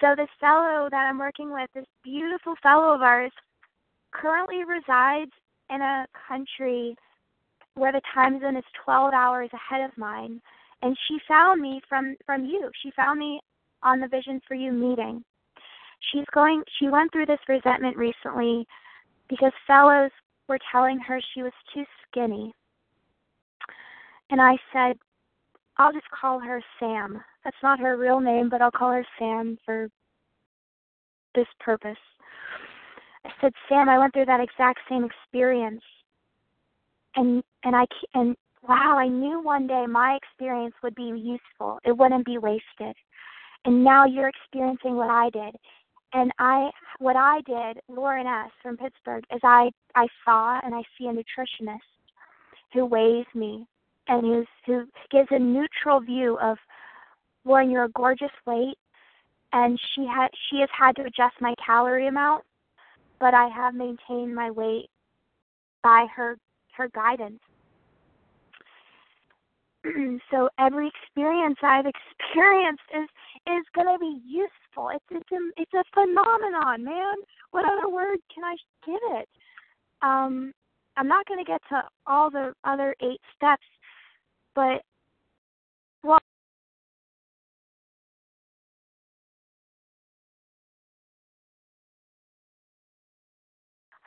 So this fellow that I'm working with, this beautiful fellow of ours, currently resides in a country where the time zone is 12 hours ahead of mine, and she found me from from you. She found me on the Vision for You meeting. She's going. She went through this resentment recently because fellows were telling her she was too skinny. and I said, I'll just call her Sam. That's not her real name, but I'll call her Sam for this purpose. I said, Sam, I went through that exact same experience, and and I and wow, I knew one day my experience would be useful. It wouldn't be wasted. And now you're experiencing what I did. And I what I did, Lauren S. from Pittsburgh, is I I saw and I see a nutritionist who weighs me and who's who gives a neutral view of Lauren, you're a gorgeous weight and she had she has had to adjust my calorie amount, but I have maintained my weight by her her guidance. so every experience I've experienced is is going to be useful. It's it's a, it's a phenomenon, man. What other word can I give it? Um, I'm not going to get to all the other eight steps, but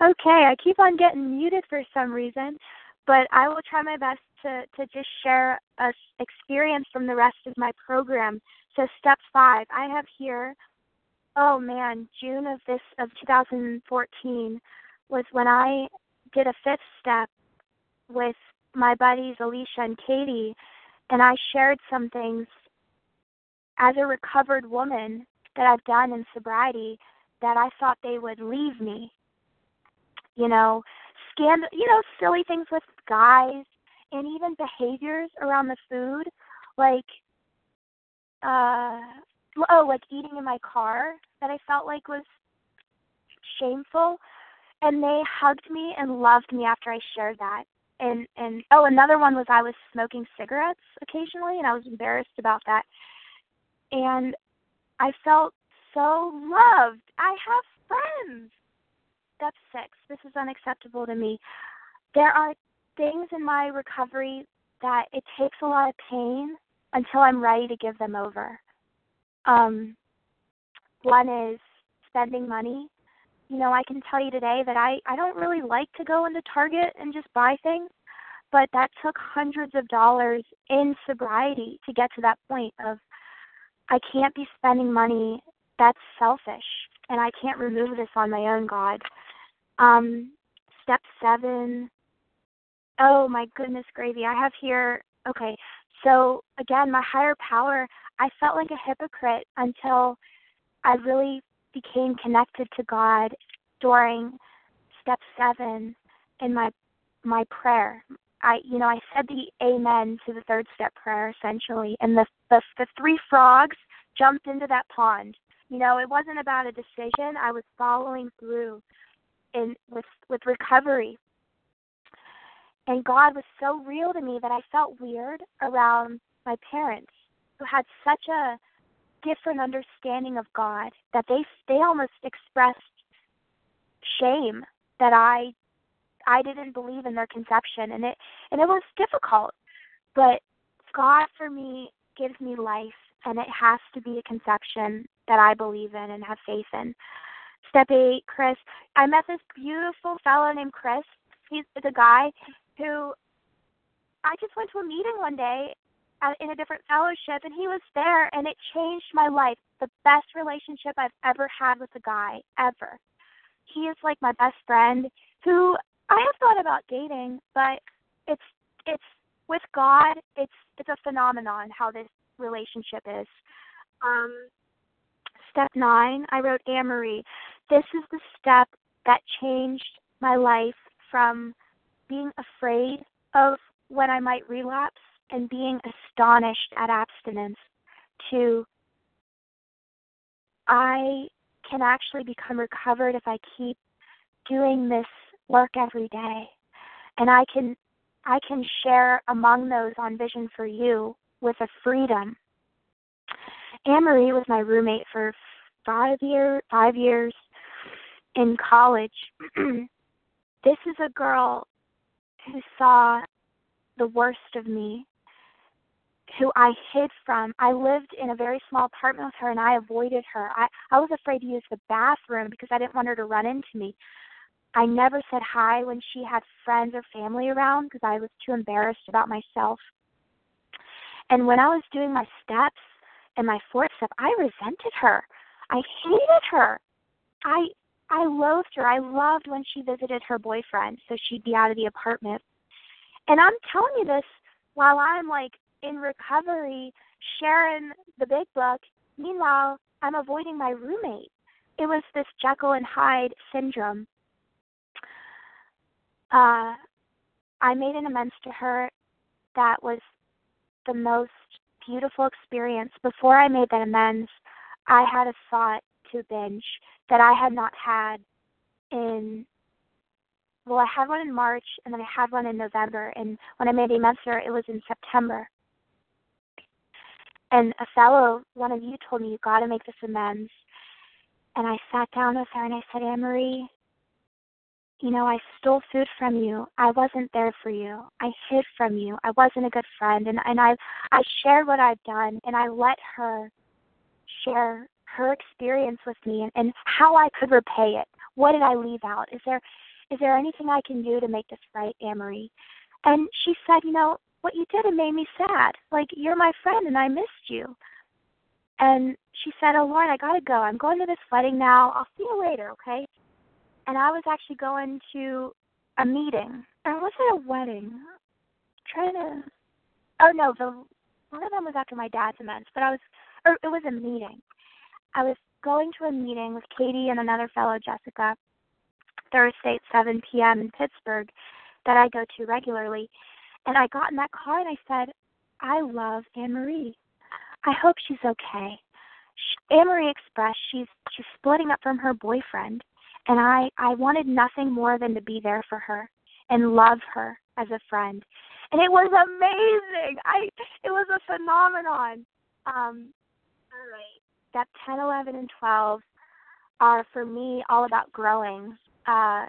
Okay, I keep on getting muted for some reason, but I will try my best to, to just share a experience from the rest of my program. So step five, I have here, oh man, June of this of 2014 was when I did a fifth step with my buddies Alicia and Katie, and I shared some things as a recovered woman that I've done in sobriety that I thought they would leave me. You know, scandal, you know, silly things with guys and even behaviors around the food, like uh oh, like eating in my car that I felt like was shameful. And they hugged me and loved me after I shared that. And and oh, another one was I was smoking cigarettes occasionally, and I was embarrassed about that. And I felt so loved. I have friends. Step six. This is unacceptable to me. There are things in my recovery that it takes a lot of pain until I'm ready to give them over. Um, one is spending money. You know, I can tell you today that I I don't really like to go into Target and just buy things, but that took hundreds of dollars in sobriety to get to that point of I can't be spending money that's selfish and I can't remove this on my own God. Um, step seven, Oh my goodness, gravy. I have here, okay, so again, my higher power, I felt like a hypocrite until I really became connected to God during step seven in my my prayer. I you know, I said the amen to the third step prayer essentially and the the, the three frogs jumped into that pond. You know, it wasn't about a decision. I was following through in with with recovery and God was so real to me that I felt weird around my parents who had such a different understanding of God that they they almost expressed shame that I I didn't believe in their conception and it and it was difficult. But God for me gives me life and it has to be a conception that I believe in and have faith in. Step eight, Chris. I met this beautiful fellow named Chris. He's the guy who I just went to a meeting one day in a different fellowship and he was there and it changed my life. The best relationship I've ever had with a guy ever. He is like my best friend who I have thought about dating, but it's it's with God, it's it's a phenomenon how this relationship is. Um step 9, I wrote Anne Marie. This is the step that changed my life from being afraid of when I might relapse and being astonished at abstinence to I can actually become recovered if I keep doing this work every day. And I can I can share among those on Vision for You with a freedom. Anne Marie was my roommate for five year five years in college. this is a girl who saw the worst of me, who I hid from. I lived in a very small apartment with her and I avoided her. I, I was afraid to use the bathroom because I didn't want her to run into me. I never said hi when she had friends or family around because I was too embarrassed about myself. And when I was doing my steps and my fourth step, I resented her. I hated her. I I loathed her. I loved when she visited her boyfriend, so she'd be out of the apartment. And I'm telling you this while I'm like in recovery, sharing the big book. Meanwhile, I'm avoiding my roommate. It was this Jekyll and Hyde syndrome. Uh, I made an amends to her that was the most beautiful experience. Before I made that amends, I had a thought to binge that I had not had in well, I had one in March and then I had one in November and when I made amends it was in September. And a fellow, one of you told me you gotta make this amends. And I sat down with her and I said, Anne Marie, you know, I stole food from you. I wasn't there for you. I hid from you. I wasn't a good friend and and I I shared what I've done and I let her share her experience with me and, and how I could repay it. What did I leave out? Is there is there anything I can do to make this right, Anne Marie? And she said, you know, what you did it made me sad. Like you're my friend and I missed you. And she said, Oh Lauren, I gotta go. I'm going to this wedding now. I'll see you later, okay? and I was actually going to a meeting. Or was it a wedding? I'm trying to. Oh no, the one of them was after my dad's events, but I was, or it was a meeting. I was going to a meeting with Katie and another fellow, Jessica, Thursday at 7 p.m. in Pittsburgh, that I go to regularly. And I got in that car and I said, I love Anne Marie. I hope she's okay. Anne Marie expressed she's she's splitting up from her boyfriend and I I wanted nothing more than to be there for her and love her as a friend. And it was amazing. I it was a phenomenon. Um all right. Step 10, 11 and 12 are for me all about growing. Uh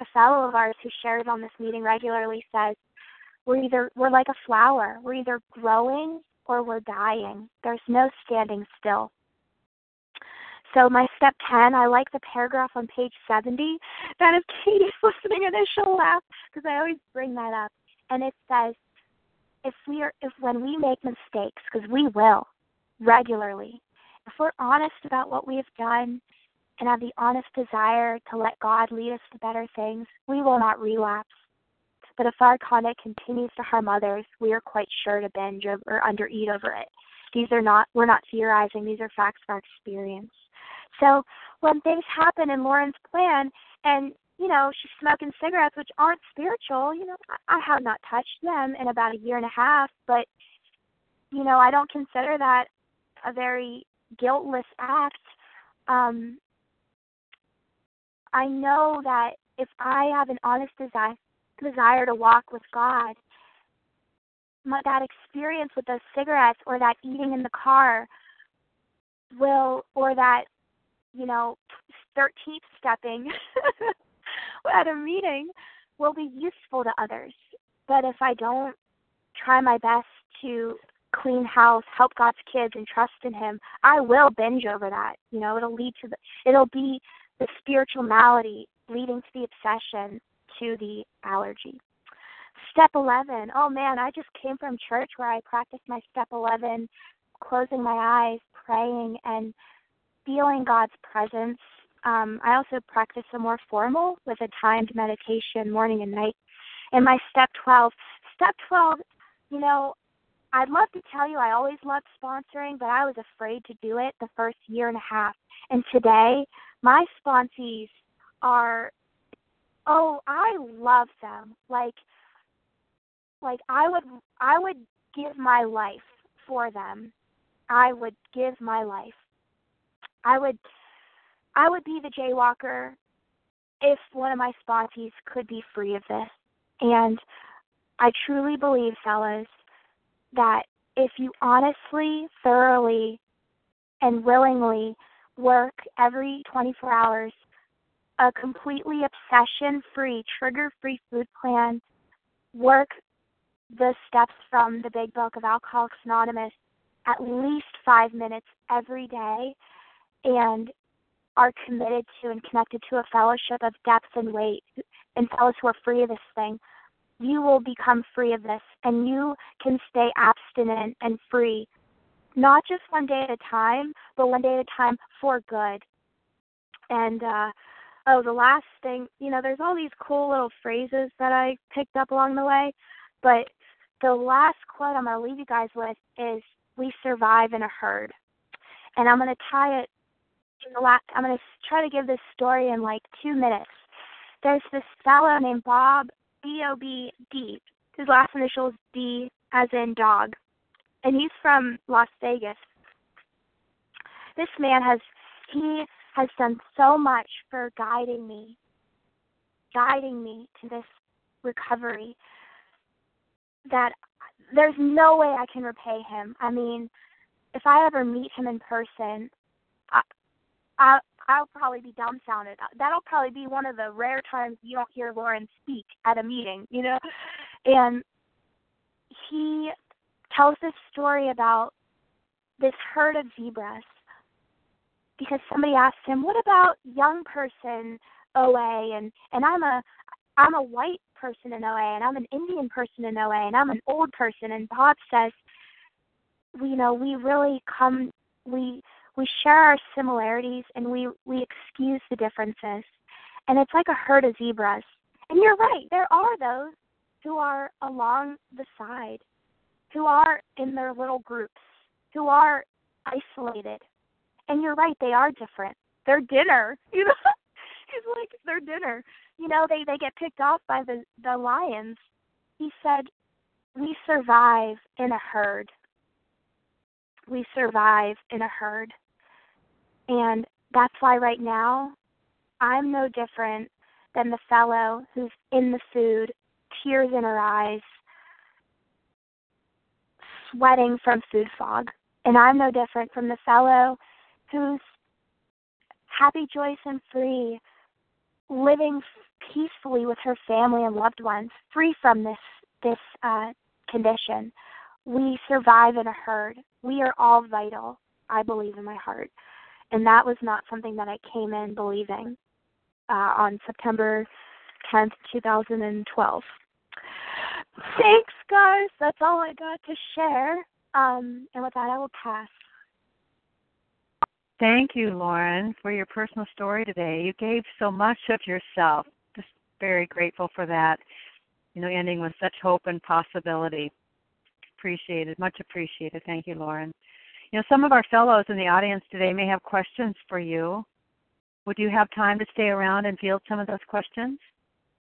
a fellow of ours who shares on this meeting regularly says we're either we're like a flower. We're either growing or we're dying. There's no standing still. So my step 10, I like the paragraph on page 70. That if Katie's listening and she'll laugh because I always bring that up. And it says, if we are, if when we make mistakes, because we will regularly, if we're honest about what we have done and have the honest desire to let God lead us to better things, we will not relapse. But if our conduct continues to harm others, we are quite sure to binge or undereat over it. These are not, we're not theorizing, these are facts of our experience. So when things happen in Lauren's plan and you know, she's smoking cigarettes which aren't spiritual, you know, I have not touched them in about a year and a half, but you know, I don't consider that a very guiltless act. Um I know that if I have an honest desire desire to walk with God, my, that experience with those cigarettes or that eating in the car will or that you know, 13th stepping at a meeting will be useful to others. But if I don't try my best to clean house, help God's kids, and trust in Him, I will binge over that. You know, it'll lead to the, it'll be the spiritual malady leading to the obsession to the allergy. Step 11. Oh man, I just came from church where I practiced my step 11, closing my eyes, praying, and feeling God's presence. Um, I also practice a more formal with a timed meditation morning and night. And my step 12, step 12, you know, I'd love to tell you I always loved sponsoring, but I was afraid to do it the first year and a half. And today, my sponsees are, oh, I love them. Like, like I would, I would give my life for them. I would give my life. I would I would be the jaywalker if one of my sponsees could be free of this. And I truly believe, fellas, that if you honestly, thoroughly, and willingly work every 24 hours a completely obsession free, trigger free food plan, work the steps from the big book of Alcoholics Anonymous at least five minutes every day, and are committed to and connected to a fellowship of depth and weight and fellows who are free of this thing, you will become free of this and you can stay abstinent and free, not just one day at a time, but one day at a time for good. And, uh, oh, the last thing, you know, there's all these cool little phrases that I picked up along the way, but the last quote I'm going to leave you guys with is We survive in a herd. And I'm going to tie it in the last, I'm going to try to give this story in like two minutes. There's this fellow named Bob, B O B D. His last initial is D, as in dog. And he's from Las Vegas. This man has, he has done so much for guiding me, guiding me to this recovery that there's no way I can repay him. I mean, if I ever meet him in person, I, I I'll probably be dumbfounded. That'll probably be one of the rare times you don't hear Lauren speak at a meeting, you know. And he tells this story about this herd of zebras because somebody asked him, "What about young person OA?" and and I'm a I'm a white person in OA and I'm an Indian person in OA and I'm an old person and Bob says, you know, we really come we we share our similarities and we we excuse the differences. And it's like a herd of zebras. And you're right, there are those who are along the side, who are in their little groups, who are isolated, and you're right, they are different. Their dinner, you know, it's like their dinner. You know, they they get picked off by the the lions. He said, "We survive in a herd. We survive in a herd." And that's why right now I'm no different than the fellow who's in the food, tears in her eyes, sweating from food fog. And I'm no different from the fellow who's happy, joyous, and free, living peacefully with her family and loved ones, free from this this uh, condition. We survive in a herd. We are all vital. I believe in my heart, and that was not something that I came in believing uh, on September 10th, 2012. Thanks, guys. That's all I got to share. Um, and with that, I will pass. Thank you, Lauren, for your personal story today. You gave so much of yourself. Just very grateful for that. You know, ending with such hope and possibility. Appreciated, much appreciated. Thank you, Lauren. You know, some of our fellows in the audience today may have questions for you. Would you have time to stay around and field some of those questions?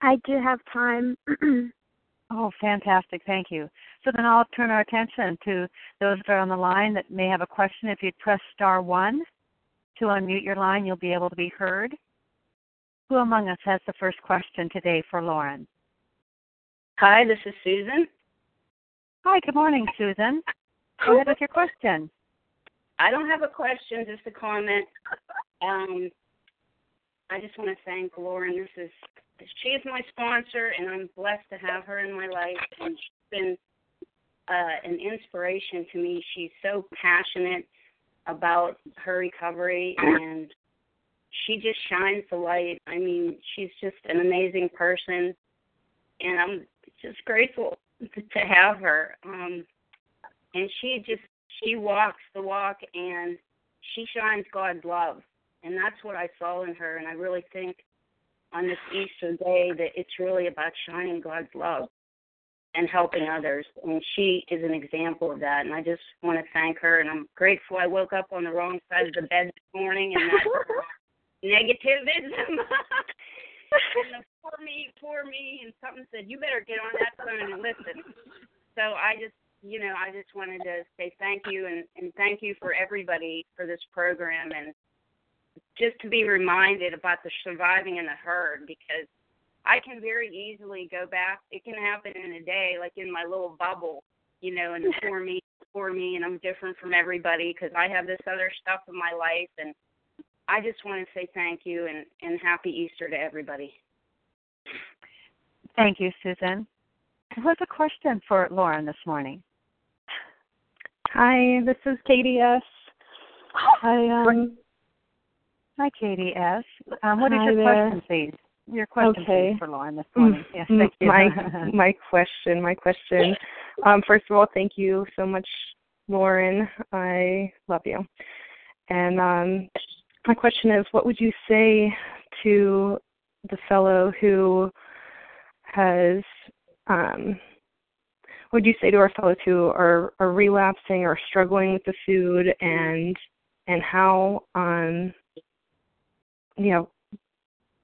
I do have time. oh, fantastic. Thank you. So then I'll turn our attention to those that are on the line that may have a question. If you'd press star one, to unmute your line, you'll be able to be heard. Who among us has the first question today for Lauren? Hi, this is Susan. Hi, good morning, Susan. Go ahead with your question. I don't have a question, just a comment. Um, I just want to thank Lauren. This is she is my sponsor, and I'm blessed to have her in my life. And she's been uh, an inspiration to me. She's so passionate about her recovery and she just shines the light. I mean, she's just an amazing person and I'm just grateful to have her. Um and she just she walks the walk and she shines God's love. And that's what I saw in her and I really think on this Easter day that it's really about shining God's love and helping others. And she is an example of that. And I just want to thank her. And I'm grateful I woke up on the wrong side of the bed this morning and that negativism. and the poor me, poor me, and something said, you better get on that phone and listen. So I just, you know, I just wanted to say thank you and, and thank you for everybody for this program and just to be reminded about the surviving in the herd because I can very easily go back. It can happen in a day, like in my little bubble, you know, and for me, for me, and I'm different from everybody because I have this other stuff in my life, and I just want to say thank you and and happy Easter to everybody. Thank you, Susan. What's a question for Lauren this morning? Hi, this is Katie S. Hi, um, hi, Katie S. Um, what is your there. question, please? your question okay. for Lauren this morning. Mm, Yes, thank you. My my question, my question. Um, first of all, thank you so much, Lauren. I love you. And um, my question is, what would you say to the fellow who has um, would you say to our fellows who are, are relapsing or struggling with the food and and how um you know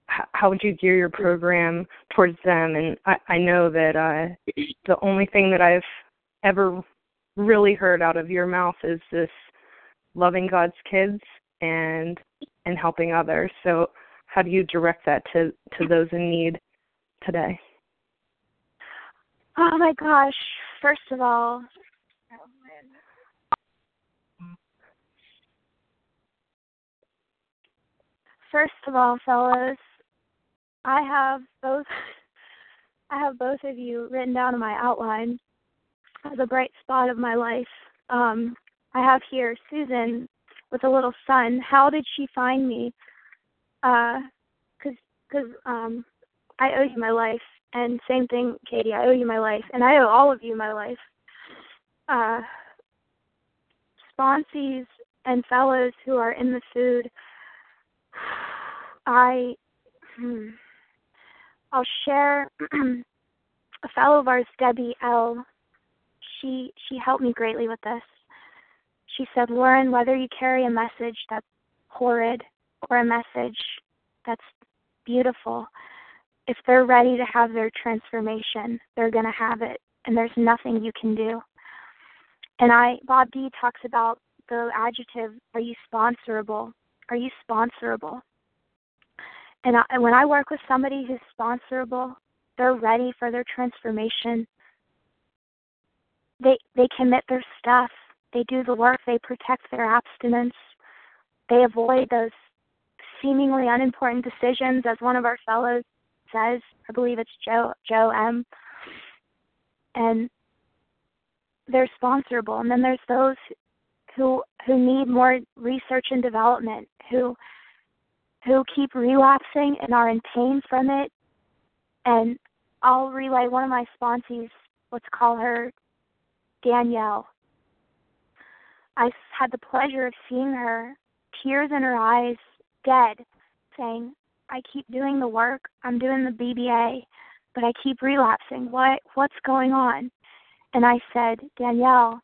how, how would you gear your program towards them and I, I know that uh the only thing that I've ever really heard out of your mouth is this loving God's kids and and helping others. So how do you direct that to to those in need today? Oh my gosh. First of all, First of all, fellas, I have both I have both of you written down in my outline as a bright spot of my life. Um, I have here Susan with a little son. How did she find me? Uh, cause, cause, um, I owe you my life. And same thing, Katie, I owe you my life. And I owe all of you my life. Uh, sponsees and fellows who are in the food, I, hmm, I'll share a fellow of ours, Debbie L. She she helped me greatly with this. She said, Lauren, whether you carry a message that's horrid or a message that's beautiful, if they're ready to have their transformation, they're going to have it, and there's nothing you can do. And I, Bob D talks about the adjective, are you sponsorable? Are you sponsorable? And I, when I work with somebody who's sponsorable, they're ready for their transformation. They they commit their stuff. They do the work. They protect their abstinence. They avoid those seemingly unimportant decisions, as one of our fellows says. I believe it's Joe Joe M. And they're sponsorable. And then there's those who who need more research and development, who who keep relapsing and are in pain from it. And I'll relay one of my sponsees, let's call her Danielle. I had the pleasure of seeing her, tears in her eyes, dead, saying, I keep doing the work, I'm doing the BBA, but I keep relapsing. What what's going on? And I said, Danielle,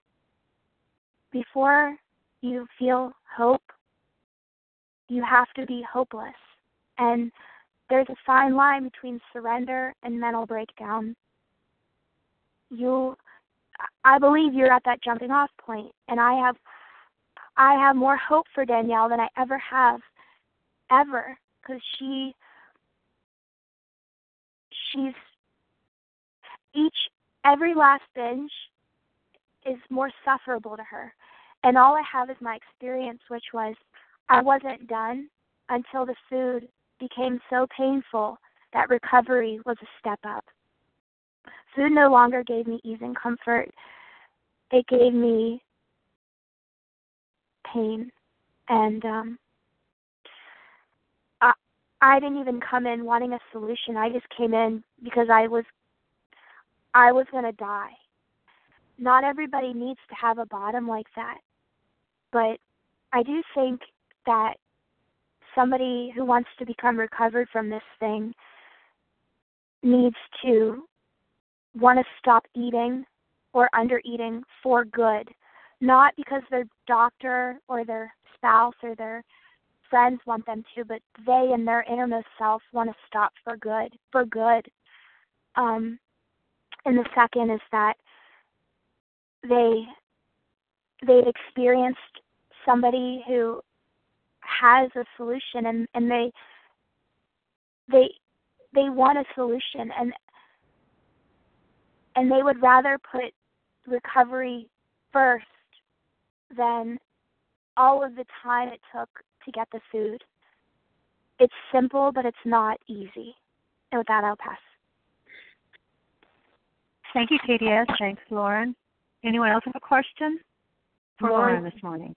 before you feel hope, you have to be hopeless. And there's a fine line between surrender and mental breakdown. You I believe you're at that jumping off point and I have I have more hope for Danielle than I ever have ever because she she's each every last binge is more sufferable to her. And all i have is my experience which was i wasn't done until the food became so painful that recovery was a step up. Food no longer gave me ease and comfort. It gave me pain and um I didn't even come in wanting a solution. I just came in because I was I was going to die. Not everybody needs to have a bottom like that. But I do think that somebody who wants to become recovered from this thing needs to want to stop eating or under eating for good, not because their doctor or their spouse or their friends want them to, but they in their innermost self want to stop for good, for good. Um, and the second is that they they've experienced somebody who has a solution and, and they they they want a solution and and they would rather put recovery first than all of the time it took to get the food. It's simple, but it's not easy. And with that, I'll pass. Thank you, KDS. Thanks, Lauren. Anyone else have a question for Lauren, Lauren this morning?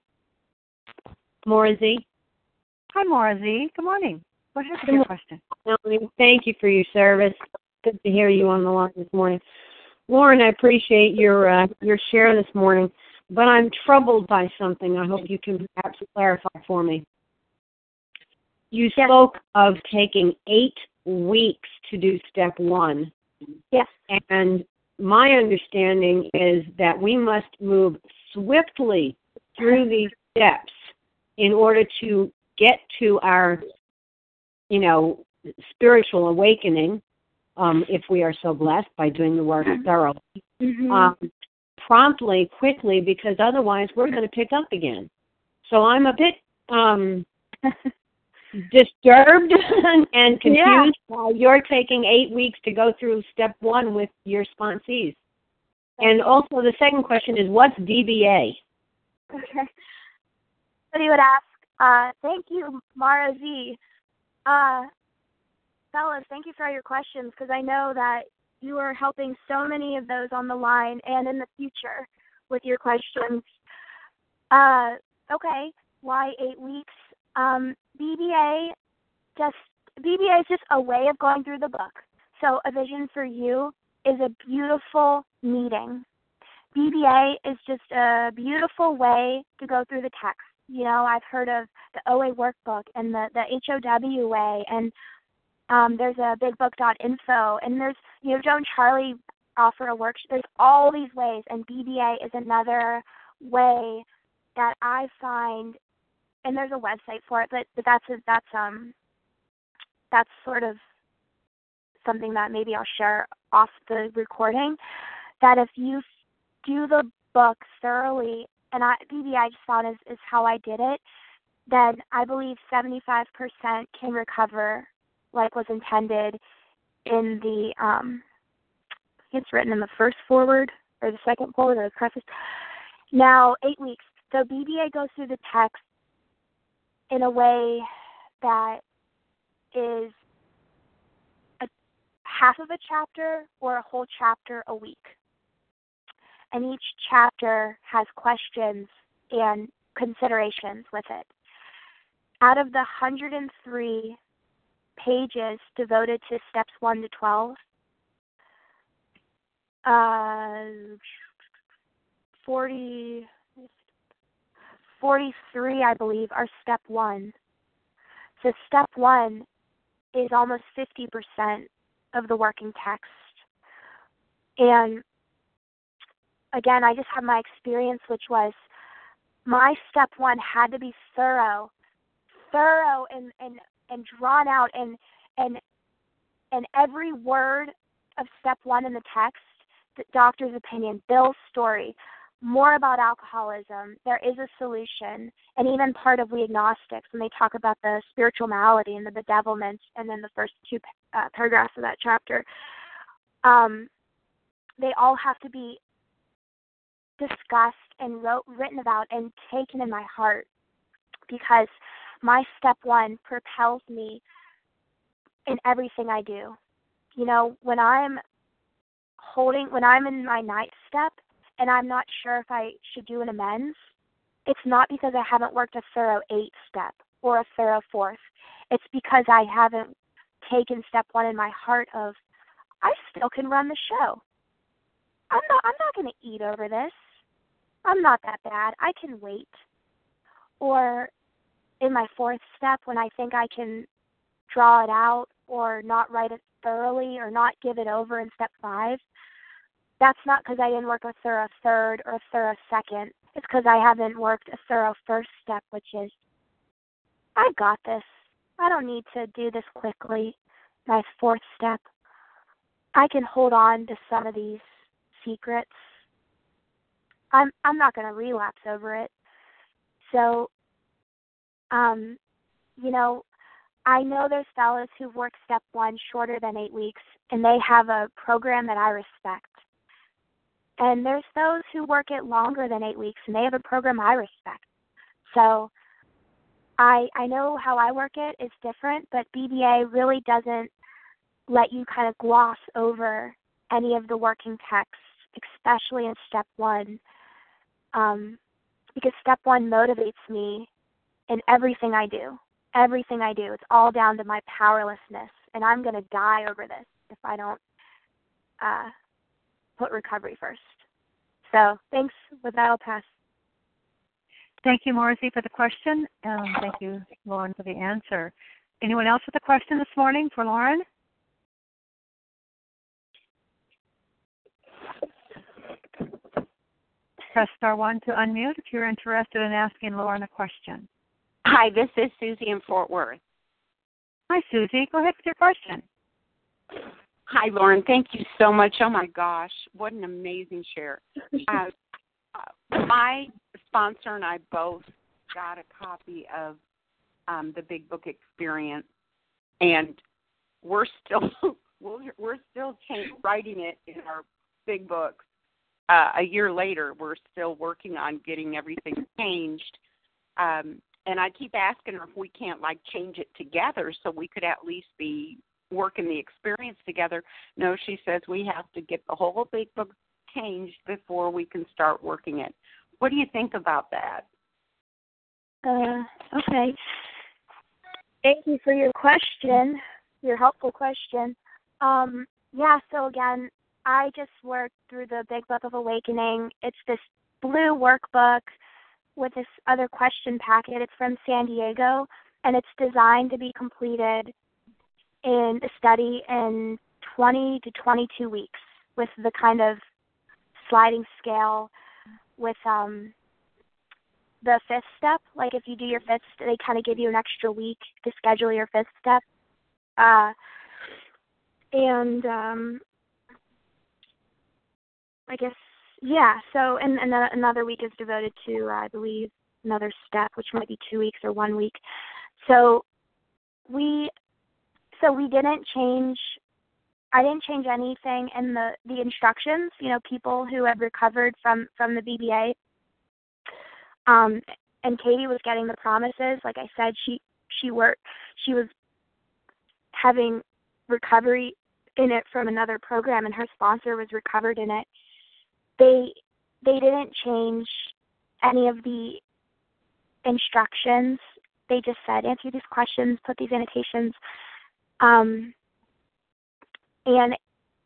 Maura Z. Hi, Maura Z. Good morning. Go ahead with your question. Thank you for your service. Good to hear you on the line this morning. Lauren, I appreciate your uh, your share this morning, but I'm troubled by something. I hope you can perhaps clarify for me. You spoke of taking eight weeks to do step one. Yes. And my understanding is that we must move swiftly through these steps in order to get to our, you know, spiritual awakening, um, if we are so blessed by doing the work thoroughly, Mm-hmm. um, promptly, quickly, because otherwise we're going to pick up again. So I'm a bit um, disturbed and confused Yeah. why you're taking eight weeks to go through step one with your sponsees. And also, the second question is, what's DBA? Okay. Somebody would ask, uh, thank you, Maura Z. Uh, fellas, thank you for all your questions because I know that you are helping so many of those on the line and in the future with your questions. Uh, okay, why eight weeks? Um, BBA just BBA is just a way of going through the book. So a vision for you is a beautiful meeting. BBA is just a beautiful way to go through the text. You know, I've heard of the OA workbook and the, the HOW way, and um, there's a bigbook.info, and there's, you know, Joe and Charlie offer a workshop. There's all these ways, and BBA is another way that I find, and there's a website for it, but, but that's a, that's um that's sort of something that maybe I'll share off the recording. That if you do the book thoroughly, and I BB I just found is, is how I did it, then I believe 75% can recover like was intended in the um it's written in the first forward or the second forward or the preface. Now eight weeks. So BBA goes through the text in a way that is a half of a chapter or a whole chapter a week and each chapter has questions and considerations with it. Out of the 103 pages devoted to steps 1 to 12, uh, 40, 43, I believe, are step 1. So step 1 is almost 50% of the working text. And again, I just had my experience, which was my step one had to be thorough, thorough and and and drawn out, and and and every word of step one in the text, the doctor's opinion, Bill's story, more about alcoholism. There is a solution, and even part of we agnostics when they talk about the spiritual malady and the bedevilment, and then the first two uh, paragraphs of that chapter. Um, they all have to be discussed and wrote, written about and taken in my heart because my step one propels me in everything I do. You know, when I'm holding, when I'm in my ninth step and I'm not sure if I should do an amends, it's not because I haven't worked a thorough eight step or a thorough fourth. It's because I haven't taken step one in my heart of I still can run the show. I'm not I'm not going to eat over this. I'm not that bad. I can wait. Or in my fourth step, when I think I can draw it out or not write it thoroughly or not give it over in step five, that's not because I didn't work a thorough third or a thorough second. It's because I haven't worked a thorough first step, which is I got this. I don't need to do this quickly. My fourth step. I can hold on to some of these secrets I'm I'm not going to relapse over it. So, um, you know, I know there's fellows who've worked step one shorter than eight weeks, and they have a program that I respect. And there's those who work it longer than eight weeks, and they have a program I respect. So, I I know how I work it is different, but BBA really doesn't let you kind of gloss over any of the working text, especially in step one um, because step one motivates me in everything I do. everything I do. It's all down to my powerlessness, and I'm going to die over this if I don't uh, put recovery first. So thanks. With that, I'll pass. Thank you, Maura Z, for the question. Um, thank you, Lauren, for the answer. Anyone else with a question this morning for Lauren? Press star one to unmute if you're interested in asking Lauren a question. Hi, this is Susie in Fort Worth. Hi, Susie. Go ahead with your question. Hi, Lauren. Thank you so much. Oh my gosh, what an amazing share. Uh, uh, my sponsor and I both got a copy of um, the Big Book Experience, and we're still we're, still writing it in our big books. Uh, a year later, we're still working on getting everything changed. Um, and I keep asking her if we can't like change it together so we could at least be working the experience together. No, she says we have to get the whole big book changed before we can start working it. What do you think about that? Uh, okay. Thank you for your question, your helpful question. Um, yeah, so again, I just worked through the Big Book of Awakening. It's this blue workbook with this other question packet. It's from San Diego, and it's designed to be completed in a study in 20 to 22 weeks with the kind of sliding scale with um the fifth step. Like if you do your fifth they kind of give you an extra week to schedule your fifth step. Uh and um i guess yeah so and, and another week is devoted to uh, i believe another step which might be two weeks or one week. So we so we didn't change I didn't change anything in the the instructions. You know, people who had recovered from from the BBA. Um, and Katie was getting the promises. Like I said, she she worked. She was having recovery in it from another program, and her sponsor was recovered in it. They they didn't change any of the instructions. They just said answer these questions, put these annotations. Um, and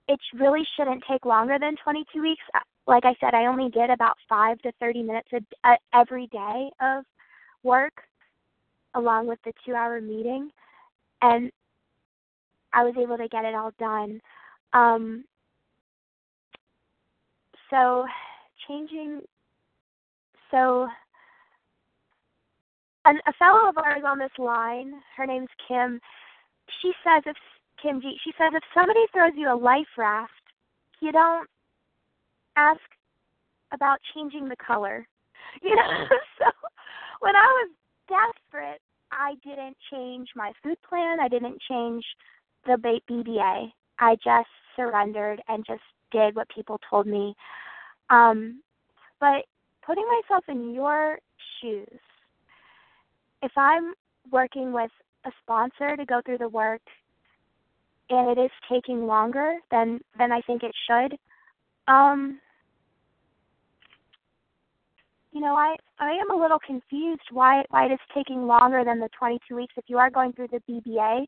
it really shouldn't take longer than 22 weeks. Uh, like I said, I only did about five to 30 minutes a, a, every day of work, along with the two-hour meeting, and I was able to get it all done. Um, so, changing. So, an, a fellow of ours on this line, her name's Kim. She says if Kim G. She says if somebody throws you a life raft, you don't ask about changing the color. You know, so when I was desperate, I didn't change my food plan. I didn't change the BBA. I just surrendered and just did what people told me. Um, but putting myself in your shoes, if I'm working with a sponsor to go through the work and it is taking longer than than I think it should. Um, you know, I I am a little confused why why it is taking longer than the 22 weeks if you are going through the BBA,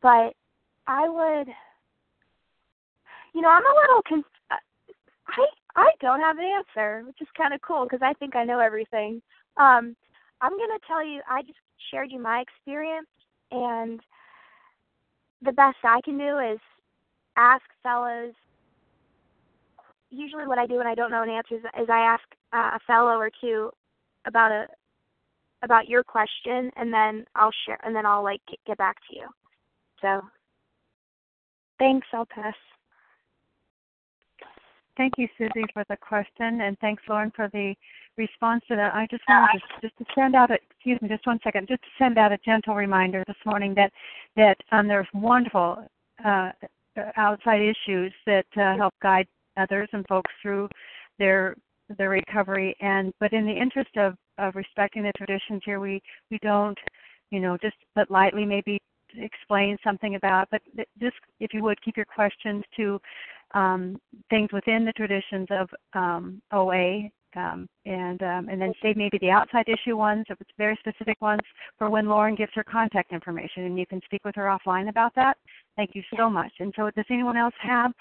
but I would, you know, I'm a little con. I I don't have an answer, which is kind of cool because I think I know everything. Um, I'm gonna tell you, I just shared you my experience, and the best I can do is ask fellows. Usually, what I do when I don't know an answer is, is I ask uh, a fellow or two about a about your question, and then I'll share, and then I'll like get, back to you. So, thanks. I'll pass. Thank you, Susie, for the question, and thanks, Lauren, for the response to that. I just wanted to, just to send out a excuse me, just one second, just to send out a gentle reminder this morning that that um, there's wonderful uh, outside issues that uh, help guide others and folks through their their recovery. And but in the interest of of respecting the traditions here, we we don't, you know, just but lightly maybe explain something about. But just if you would keep your questions to um, things within the traditions of um, OA um, and um, and then save maybe the outside issue ones, if it's very specific ones, for when Lauren gives her contact information, and you can speak with her offline about that. Thank you so much. And so, does anyone else have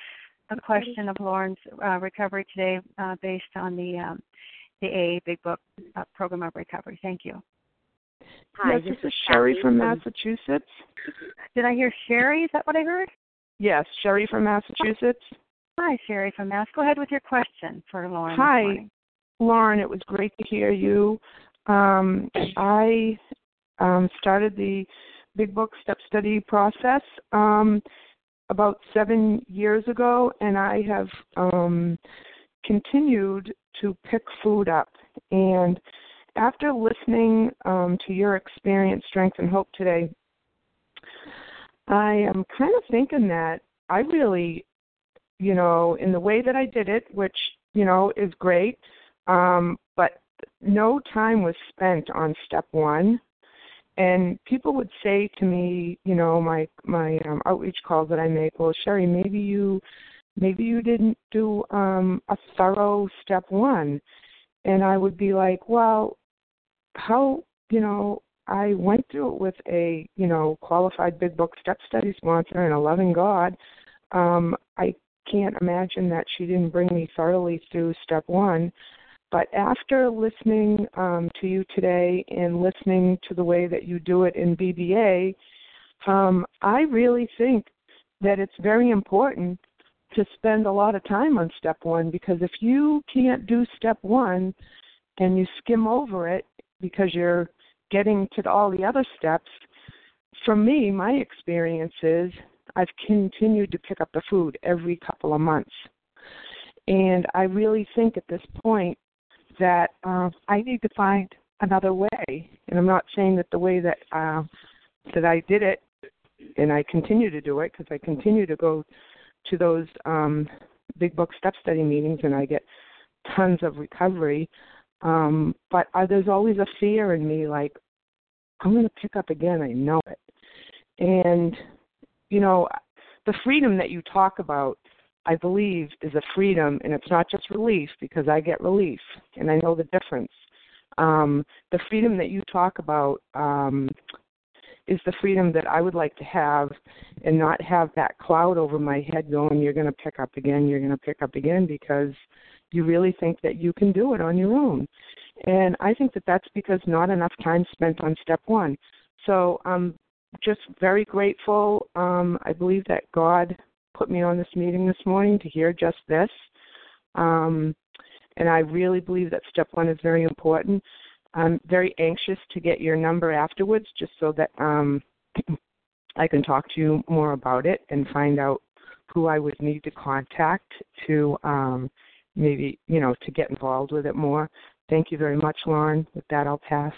a question of Lauren's uh, recovery today, uh, based on the um, the AA Big Book uh, Program of Recovery? Thank you. Hi, yes, this, this is Sherry from Massachusetts. Did I hear Sherry? Is that what I heard? Yes, Sherry from Massachusetts. Hi, Sherry from Mass. Go ahead with your question for Lauren. Hi, Lauren. It was great to hear you. Um, I um, started the Big Book Step Study process um, about seven years ago, and I have um, continued to pick food up. And after listening um, to your experience, strength, and hope today, I am kind of thinking that I really you know, in the way that I did it, which, you know, is great. Um, but no time was spent on step one. And people would say to me, you know, my my um, outreach calls that I make, well, Sherry, maybe you maybe you didn't do um, a thorough step one. And I would be like, well, how, you know, I went through it with a, you know, qualified big book step study sponsor and a loving God. Um, I can't imagine that she didn't bring me thoroughly through step one. But after listening um, to you today and listening to the way that you do it in BBA, um, I really think that it's very important to spend a lot of time on step one because if you can't do step one and you skim over it because you're getting to all the other steps, for me, my experience is I've continued to pick up the food every couple of months. And I really think at this point that uh, I need to find another way. And I'm not saying that the way that uh, that I did it, and I continue to do it because I continue to go to those um, big book step study meetings, and I get tons of recovery. Um, but uh, there's always a fear in me, like I'm going to pick up again. I know it, and you know, the freedom that you talk about, I believe, is a freedom, and it's not just relief because I get relief, and I know the difference. Um, the freedom that you talk about um, is the freedom that I would like to have, and not have that cloud over my head going, "You're going to pick up again. You're going to pick up again," because you really think that you can do it on your own. And I think that that's because not enough time spent on step one. So I'm um, just very grateful. Um, I believe that God put me on this meeting this morning to hear just this. Um, and I really believe that step one is very important. I'm very anxious to get your number afterwards just so that um, I can talk to you more about it and find out who I would need to contact to um, maybe, you know, to get involved with it more. Thank you very much, Lauren. With that, I'll pass.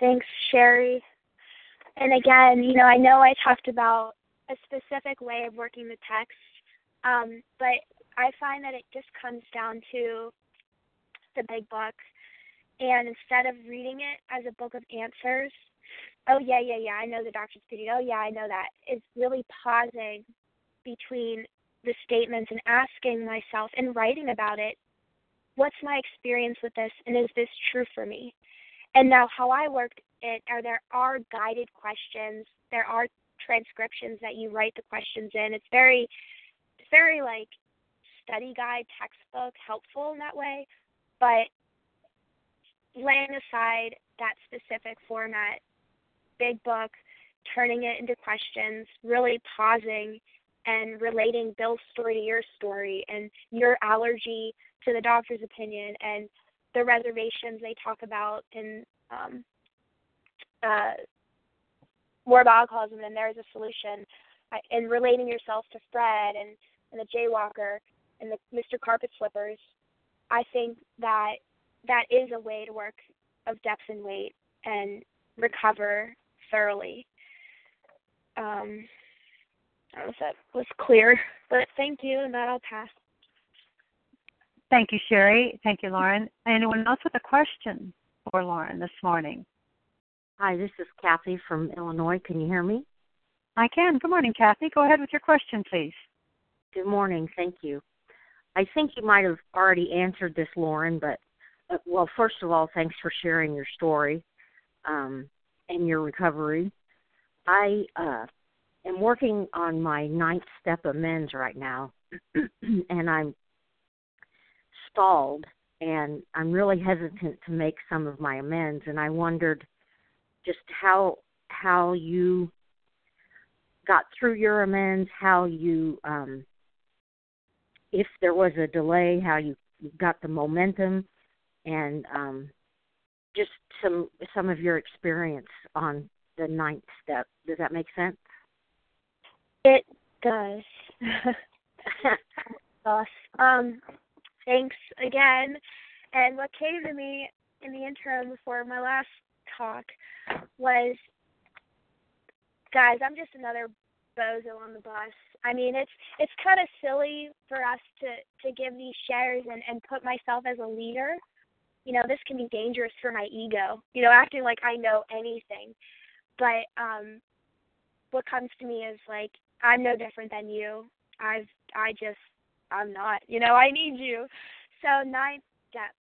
Thanks, Sherry. And again, you know, I know I talked about a specific way of working the text, um, but I find that it just comes down to the big book. And instead of reading it as a book of answers, oh, yeah, yeah, yeah, I know the doctor's opinion. Oh, yeah, I know that. It's really pausing between the statements and asking myself and writing about it what's my experience with this and is this true for me? And now, how I worked it, or there are guided questions. There are transcriptions that you write the questions in. It's very, it's very like study guide, textbook, helpful in that way. But laying aside that specific format, big book, turning it into questions, really pausing and relating Bill's story to your story and your allergy to the doctor's opinion and the reservations they talk about in um, uh, war about alcoholism and there's a solution, and relating yourself to Fred and, and the Jaywalker and the Mr. Carpet Slippers, I think that that is a way to work of depth and weight and recover thoroughly. Um, I don't know if that was clear, but thank you, and that I'll pass. Thank you, Sherry. Thank you, Lauren. Anyone else with a question for Lauren this morning? Hi, this is Kathy from Illinois. Can you hear me? I can. Good morning, Kathy. Go ahead with your question, please. Good morning. Thank you. I think you might have already answered this, Lauren, but uh, well, first of all, thanks for sharing your story um, and your recovery. I uh, am working on my ninth step amends right now, and I'm stalled, and I'm really hesitant to make some of my amends. And I wondered just how how you got through your amends, how you um, if there was a delay, how you got the momentum, and um, just some some of your experience on the ninth step. Does that make sense? It does. Um, thanks again. And what came to me in the interim before my last talk was, guys, I'm just another bozo on the bus. I mean, it's it's kind of silly for us to to give these shares and and put myself as a leader. You know, this can be dangerous for my ego. You know, acting like I know anything. But um what comes to me is like I'm no different than you. I've I just I'm not. You know, I need you. So ninth step.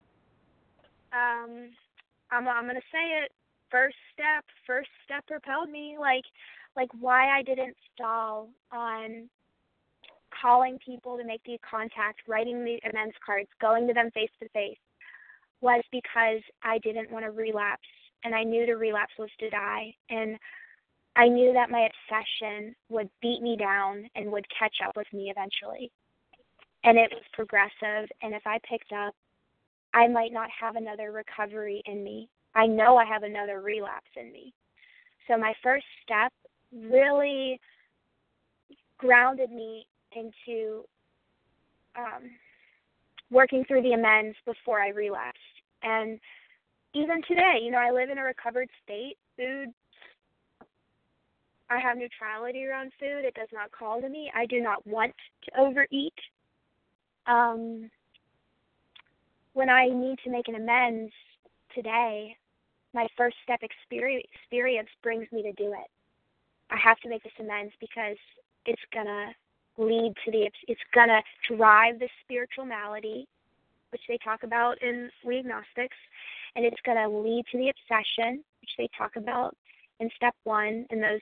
Um I'm I'm gonna say it. First step, first step propelled me. Like like why I didn't stall on calling people to make the contact, writing the amends cards, going to them face to face was because I didn't want to relapse and I knew to relapse was to die and I knew that my obsession would beat me down and would catch up with me eventually. And it was progressive and if I picked up I might not have another recovery in me. I know I have another relapse in me. So my first step really grounded me into um, working through the amends before I relapsed. And even today, you know, I live in a recovered state. Food, I have neutrality around food. It does not call to me. I do not want to overeat. Um, when I need to make an amends today, my first step experience, brings me to do it. I have to make this amends because it's gonna lead to the it's gonna drive the spiritual malady, which they talk about in we agnostics, and it's gonna lead to the obsession, which they talk about in step one in those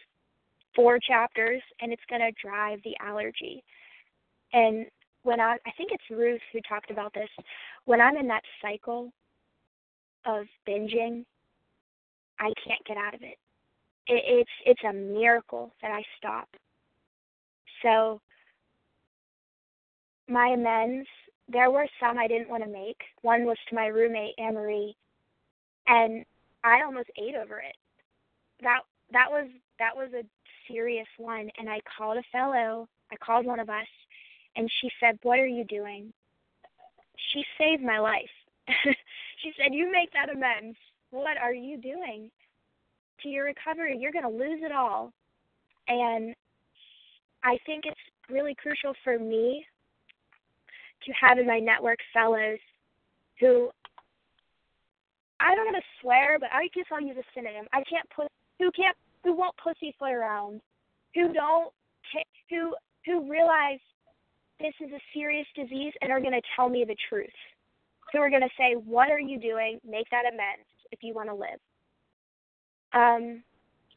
four chapters, and it's gonna drive the allergy. And when I I think it's Ruth who talked about this, when I'm in that cycle of binging, I can't get out of it it, it's it's a miracle that I stop. So my amends, there were some I didn't want to make. One was to my roommate Anne Marie, and I almost ate over it. That that was that was a serious one, and I called a fellow. I called one of us, and she said, "What are you doing?" She saved my life. she said, "You make that amends. What are you doing?" to your recovery, you're going to lose it all. And I think it's really crucial for me to have in my network fellows who I don't want to swear, but I guess I'll use a synonym. I can't put who can't who won't pussyfoot around, who don't who who realize this is a serious disease and are going to tell me the truth. Who are going to say, "What are you doing? Make that amends if you want to live." Um,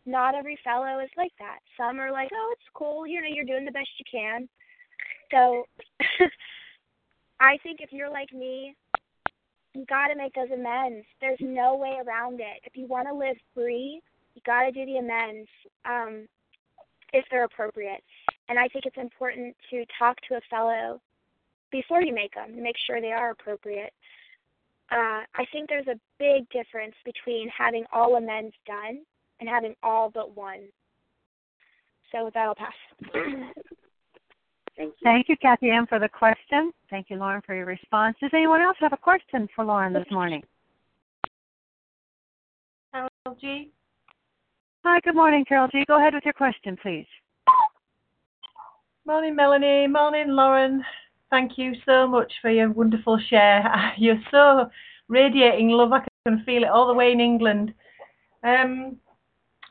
not every fellow is like that. Some are like, oh, it's cool, you know, you're doing the best you can. So I think if you're like me, you got to make those amends. There's no way around it. If you want to live free, you got to do the amends um, if they're appropriate. And I think it's important to talk to a fellow before you make them to make sure they are appropriate uh, I think there's a big difference between having all amends done and having all but one. So with that, I'll pass. Thank you. Thank you, Kathy Ann, for the question. Thank you, Lauren, for your response. Does anyone else have a question for Lauren this morning? Carol G. Hi, good morning, Carol G. Go ahead with your question, please. Morning, Melanie. Morning, Lauren. Thank you so much for your wonderful share. You're so radiating love. I can feel it all the way in England. Um,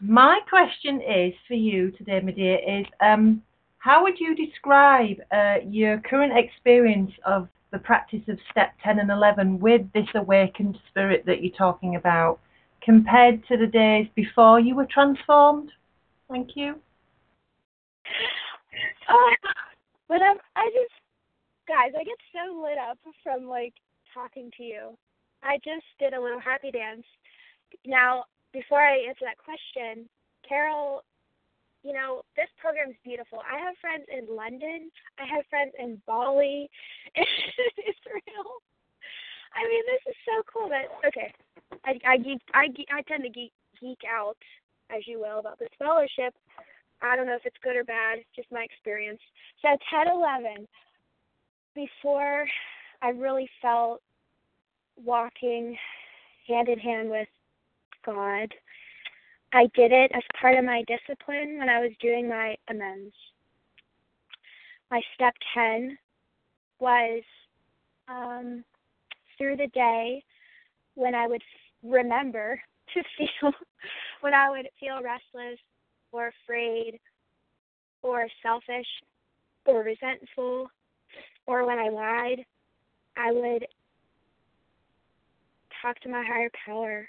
my question is for you today, my dear, is um, How would you describe uh, your current experience of the practice of step 10 and 11 with this awakened spirit that you're talking about compared to the days before you were transformed? Thank you. Uh, but I'm, I just, guys, I get so lit up from like talking to you. I just did a little happy dance. Now, before I answer that question, Carol, you know, this program is beautiful. I have friends in London. I have friends in Bali, Israel. I mean, this is so cool. That okay, I I geek I geek, I tend to geek geek out, as you will, about this fellowship. I don't know if it's good or bad, just my experience. So 10, 11, before I really felt walking hand in hand with God. I did it as part of my discipline when I was doing my amends. My step 10 was um, through the day when I would remember to feel, when I would feel restless or afraid or selfish or resentful or when I lied, I would talk to my higher power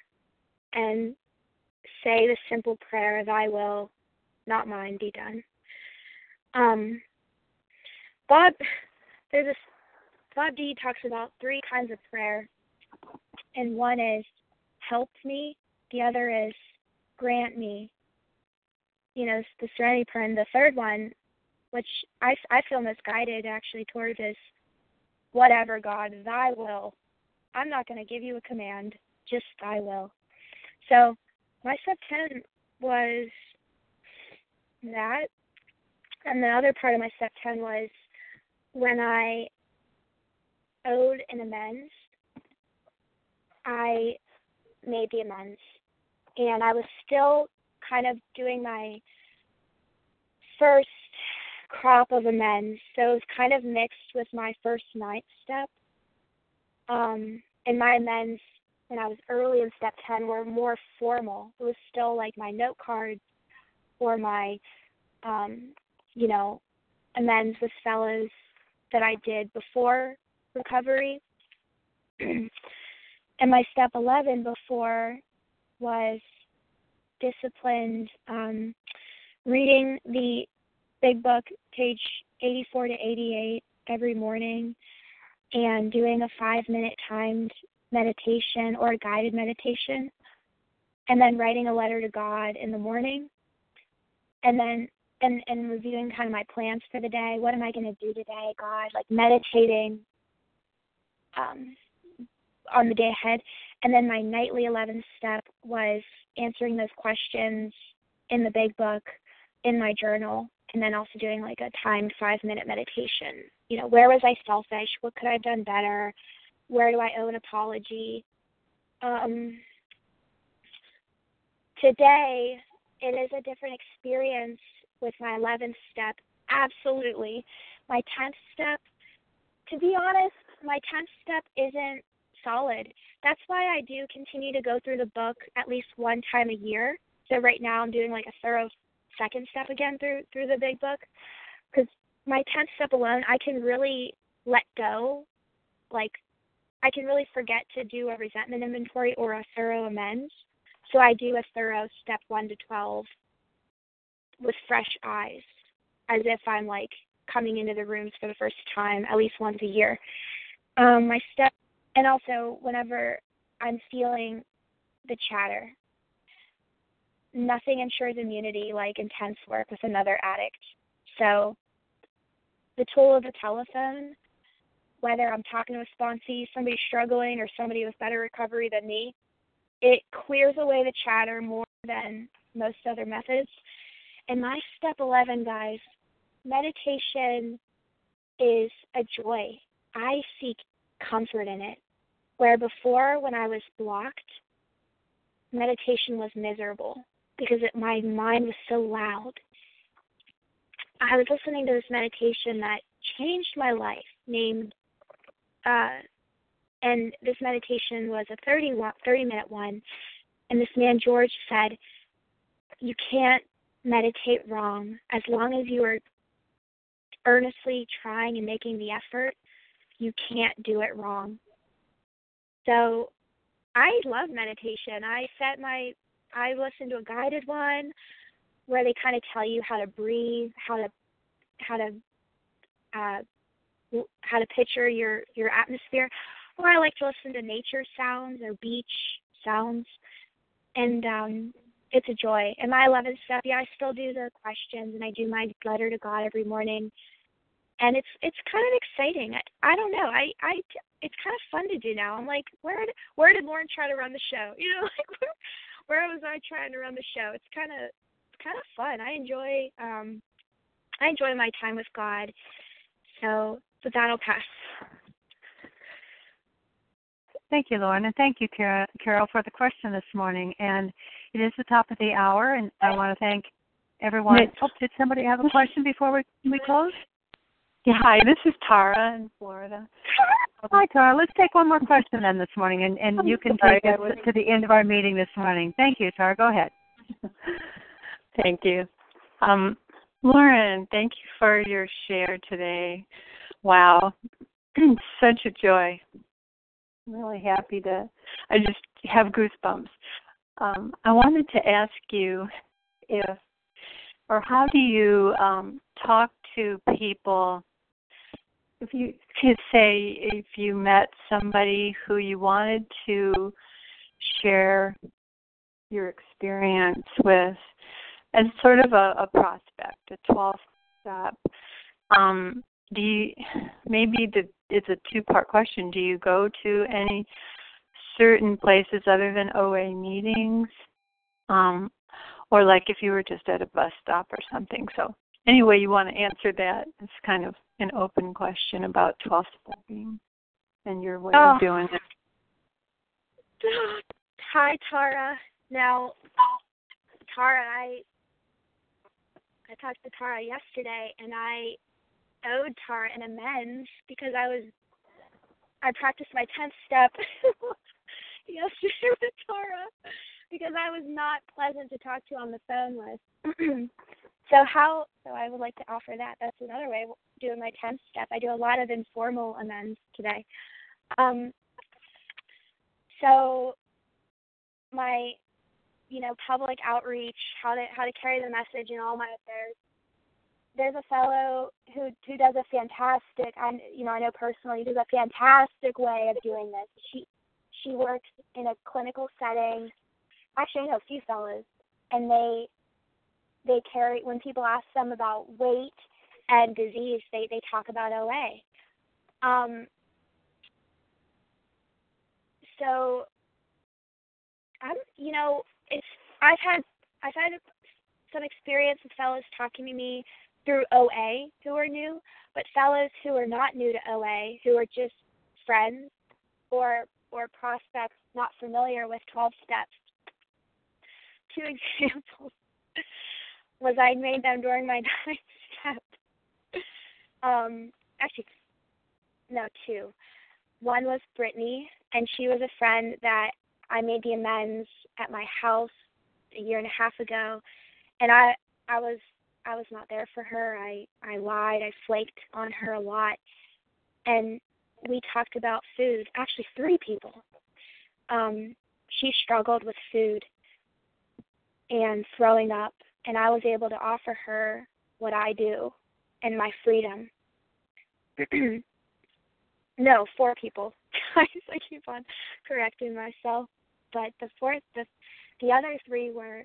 and say the simple prayer, Thy will, not mine, be done. Um, Bob, there's this, Bob D talks about three kinds of prayer, and one is help me, the other is grant me, you know, the serenity prayer, and the third one, which I, I feel misguided actually towards this whatever God, thy will. I'm not going to give you a command, just thy will. So my step 10 was that. And the other part of my step 10 was when I owed an amends, I made the amends. And I was still kind of doing my first crop of amends. So it was kind of mixed with my first ninth step. Um, and my amends when I was early in step 10 were more formal. It was still like my note cards or my, um, you know, amends with fellows that I did before recovery. and my step 11 before was disciplined um, reading the big book, page 84 to 88, every morning, and doing a five minute timed meditation or a guided meditation, and then writing a letter to God in the morning, and then and and reviewing kind of my plans for the day. What am I going to do today, God? Like meditating um, on the day ahead, and then my nightly 11th step was answering those questions in the big book in my journal and then also doing like a timed five minute meditation. You know, where was I selfish? What could I have done better? Where do I owe an apology? Um, today, it is a different experience with my 11th step. Absolutely. My 10th step, to be honest, my 10th step isn't solid. That's why I do continue to go through the book at least one time a year. So right now I'm doing like a thorough second step again through through the big book because my 10th step alone I can really let go like I can really forget to do a resentment inventory or a thorough amends. So I do a thorough step 1 to 12 with fresh eyes as if I'm like coming into the rooms for the first time at least once a year. Um, my step, and also whenever I'm feeling the chatter, nothing ensures immunity like intense work with another addict. So, the tool of the telephone, whether I'm talking to a sponsee, somebody struggling, or somebody with better recovery than me, it clears away the chatter more than most other methods. And my step 11, guys, meditation is a joy. I seek comfort in it. Where before, when I was blocked, meditation was miserable because it, my mind was so loud. I was listening to this meditation that changed my life, named, uh, and this meditation was a 30, 30 minute one. And this man, George, said, You can't meditate wrong as long as you are earnestly trying and making the effort, you can't do it wrong. So I love meditation. I set my I listen to a guided one where they kind of tell you how to breathe, how to how to uh how to picture your your atmosphere. Or I like to listen to nature sounds or beach sounds. And um it's a joy. And my eleven step, yeah, I still do the questions and I do my letter to God every morning. And it's it's kind of exciting. I, I don't know. I I it's kind of fun to do now. I'm like, where did where did Lauren try to run the show? You know, like where was I trying to run the show? It's kind of kind of fun. I enjoy um I enjoy my time with God. So with that, I'll pass. Thank you, Lauren, and thank you, Carol, Carol, for the question this morning. And it is the top of the hour, and I want to thank everyone. Oh, did somebody have a question before we we close? Yeah, hi, this is Tara in Florida. Hi, Tara. Let's take one more question then this morning, and, and you can take us to the end of our meeting this morning. Thank you, Tara. Go ahead. Thank you. Um, Lauren, thank you for your share today. Wow, such a joy. I'm really happy to, I just have goosebumps. Um, I wanted to ask you if, or how do you um, talk to people if you could say if you met somebody who you wanted to share your experience with as sort of a, a prospect, a 12 step, um, do you maybe the it's a two part question. Do you go to any certain places other than OA meetings? Um, or like if you were just at a bus stop or something. So any way you want to answer that, it's kind of an open question about 12 stepping and your way oh. of doing it. Hi, Tara. Now, Tara, I I talked to Tara yesterday, and I owed Tara an amends because I was I practiced my tenth step yesterday with Tara because I was not pleasant to talk to on the phone with. So how? So I would like to offer that. That's another way of doing my tenth step. I do a lot of informal amends today. Um, so my, you know, public outreach, how to how to carry the message in all my affairs. There's a fellow who who does a fantastic. I you know I know personally does a fantastic way of doing this. She she works in a clinical setting. Actually, I know a few fellows, and they they carry when people ask them about weight and disease, they they talk about OA. Um, so I'm you know it's I've had I've had some experience with fellows talking to me through OA who are new, but fellows who are not new to OA who are just friends or or prospects not familiar with 12 steps. Two examples was I made them during my time. Um, actually, no, two. One was Brittany, and she was a friend that I made the amends at my house a year and a half ago, and I I was I was not there for her. I I lied. I flaked on her a lot, and we talked about food. Actually, three people. Um, she struggled with food and throwing up and I was able to offer her what I do and my freedom. no, four people. I keep on correcting myself, but the fourth, the the other three were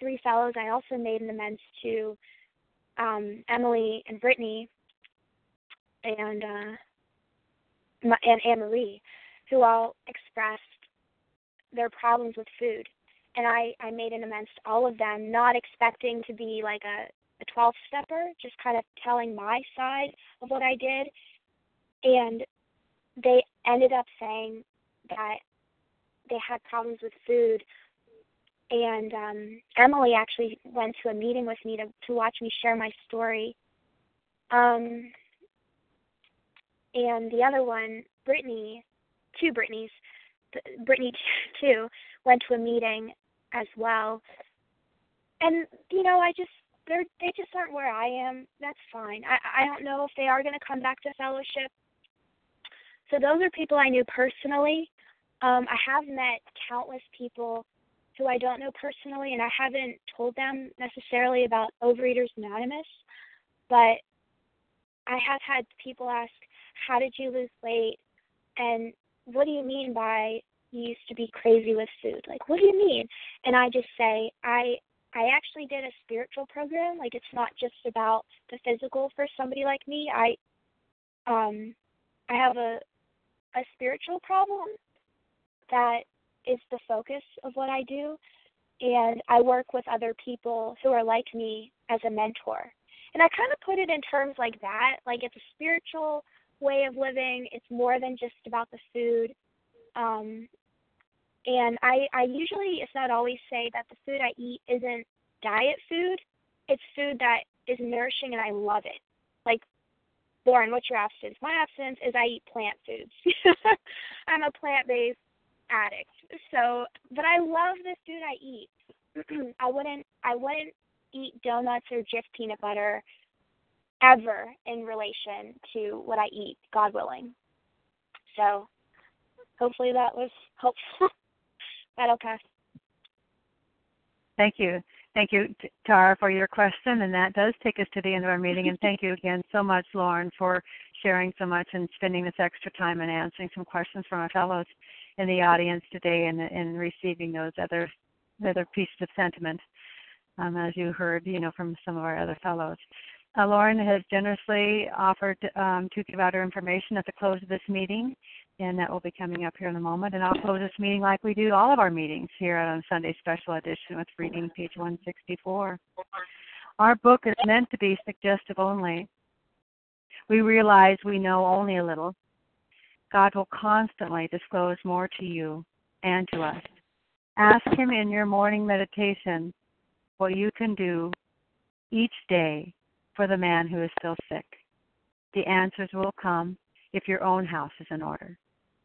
three fellows. I also made an amends to um, Emily and Brittany and uh, and Anne Marie, who all expressed their problems with food and I I made an amends to all of them, not expecting to be like a a 12 stepper, just kind of telling my side of what I did. And they ended up saying that they had problems with food. And um, Emily actually went to a meeting with me to, to watch me share my story. Um, and the other one, Brittany, two Brittany's, Brittany too, went to a meeting as well. And you know, I just they're they just aren't where I am. That's fine. I I don't know if they are going to come back to fellowship. So those are people I knew personally. Um, I have met countless people who I don't know personally, and I haven't told them necessarily about Overeaters Anonymous, but I have had people ask, "How did you lose weight?" and "What do you mean by you used to be crazy with food?" Like, what do you mean? And I just say, I I actually did a spiritual program. Like, it's not just about the physical for somebody like me. I um I have a a spiritual problem that is the focus of what I do. And I work with other people who are like me as a mentor. And I kind of put it in terms like that like it's a spiritual way of living, it's more than just about the food. Um, and I, I usually, if not always, say that the food I eat isn't diet food, it's food that is nourishing and I love it. Like Lauren, what's your abstinence? My abstinence is I eat plant foods. I'm a plant based addict. So, but I love the food I eat. I wouldn't I wouldn't eat donuts or Jif peanut butter ever in relation to what I eat, God willing. So, hopefully that was helpful. That'll pass. Thank you. Thank you, Tara, for your question. And that does take us to the end of our meeting. And thank you again so much, Lauren, for sharing so much and spending this extra time and answering some questions from our fellows in the audience today and, and receiving those other other pieces of sentiment, um, as you heard, you know, from some of our other fellows. Uh, Lauren has generously offered um, to give out her information at the close of this meeting, and that will be coming up here in a moment. And I'll close this meeting like we do all of our meetings here on Sunday Special Edition with reading page 164. Our book is meant to be suggestive only. We realize we know only a little. God will constantly disclose more to you and to us. Ask Him in your morning meditation what you can do each day for the man who is still sick. The answers will come if your own house is in order.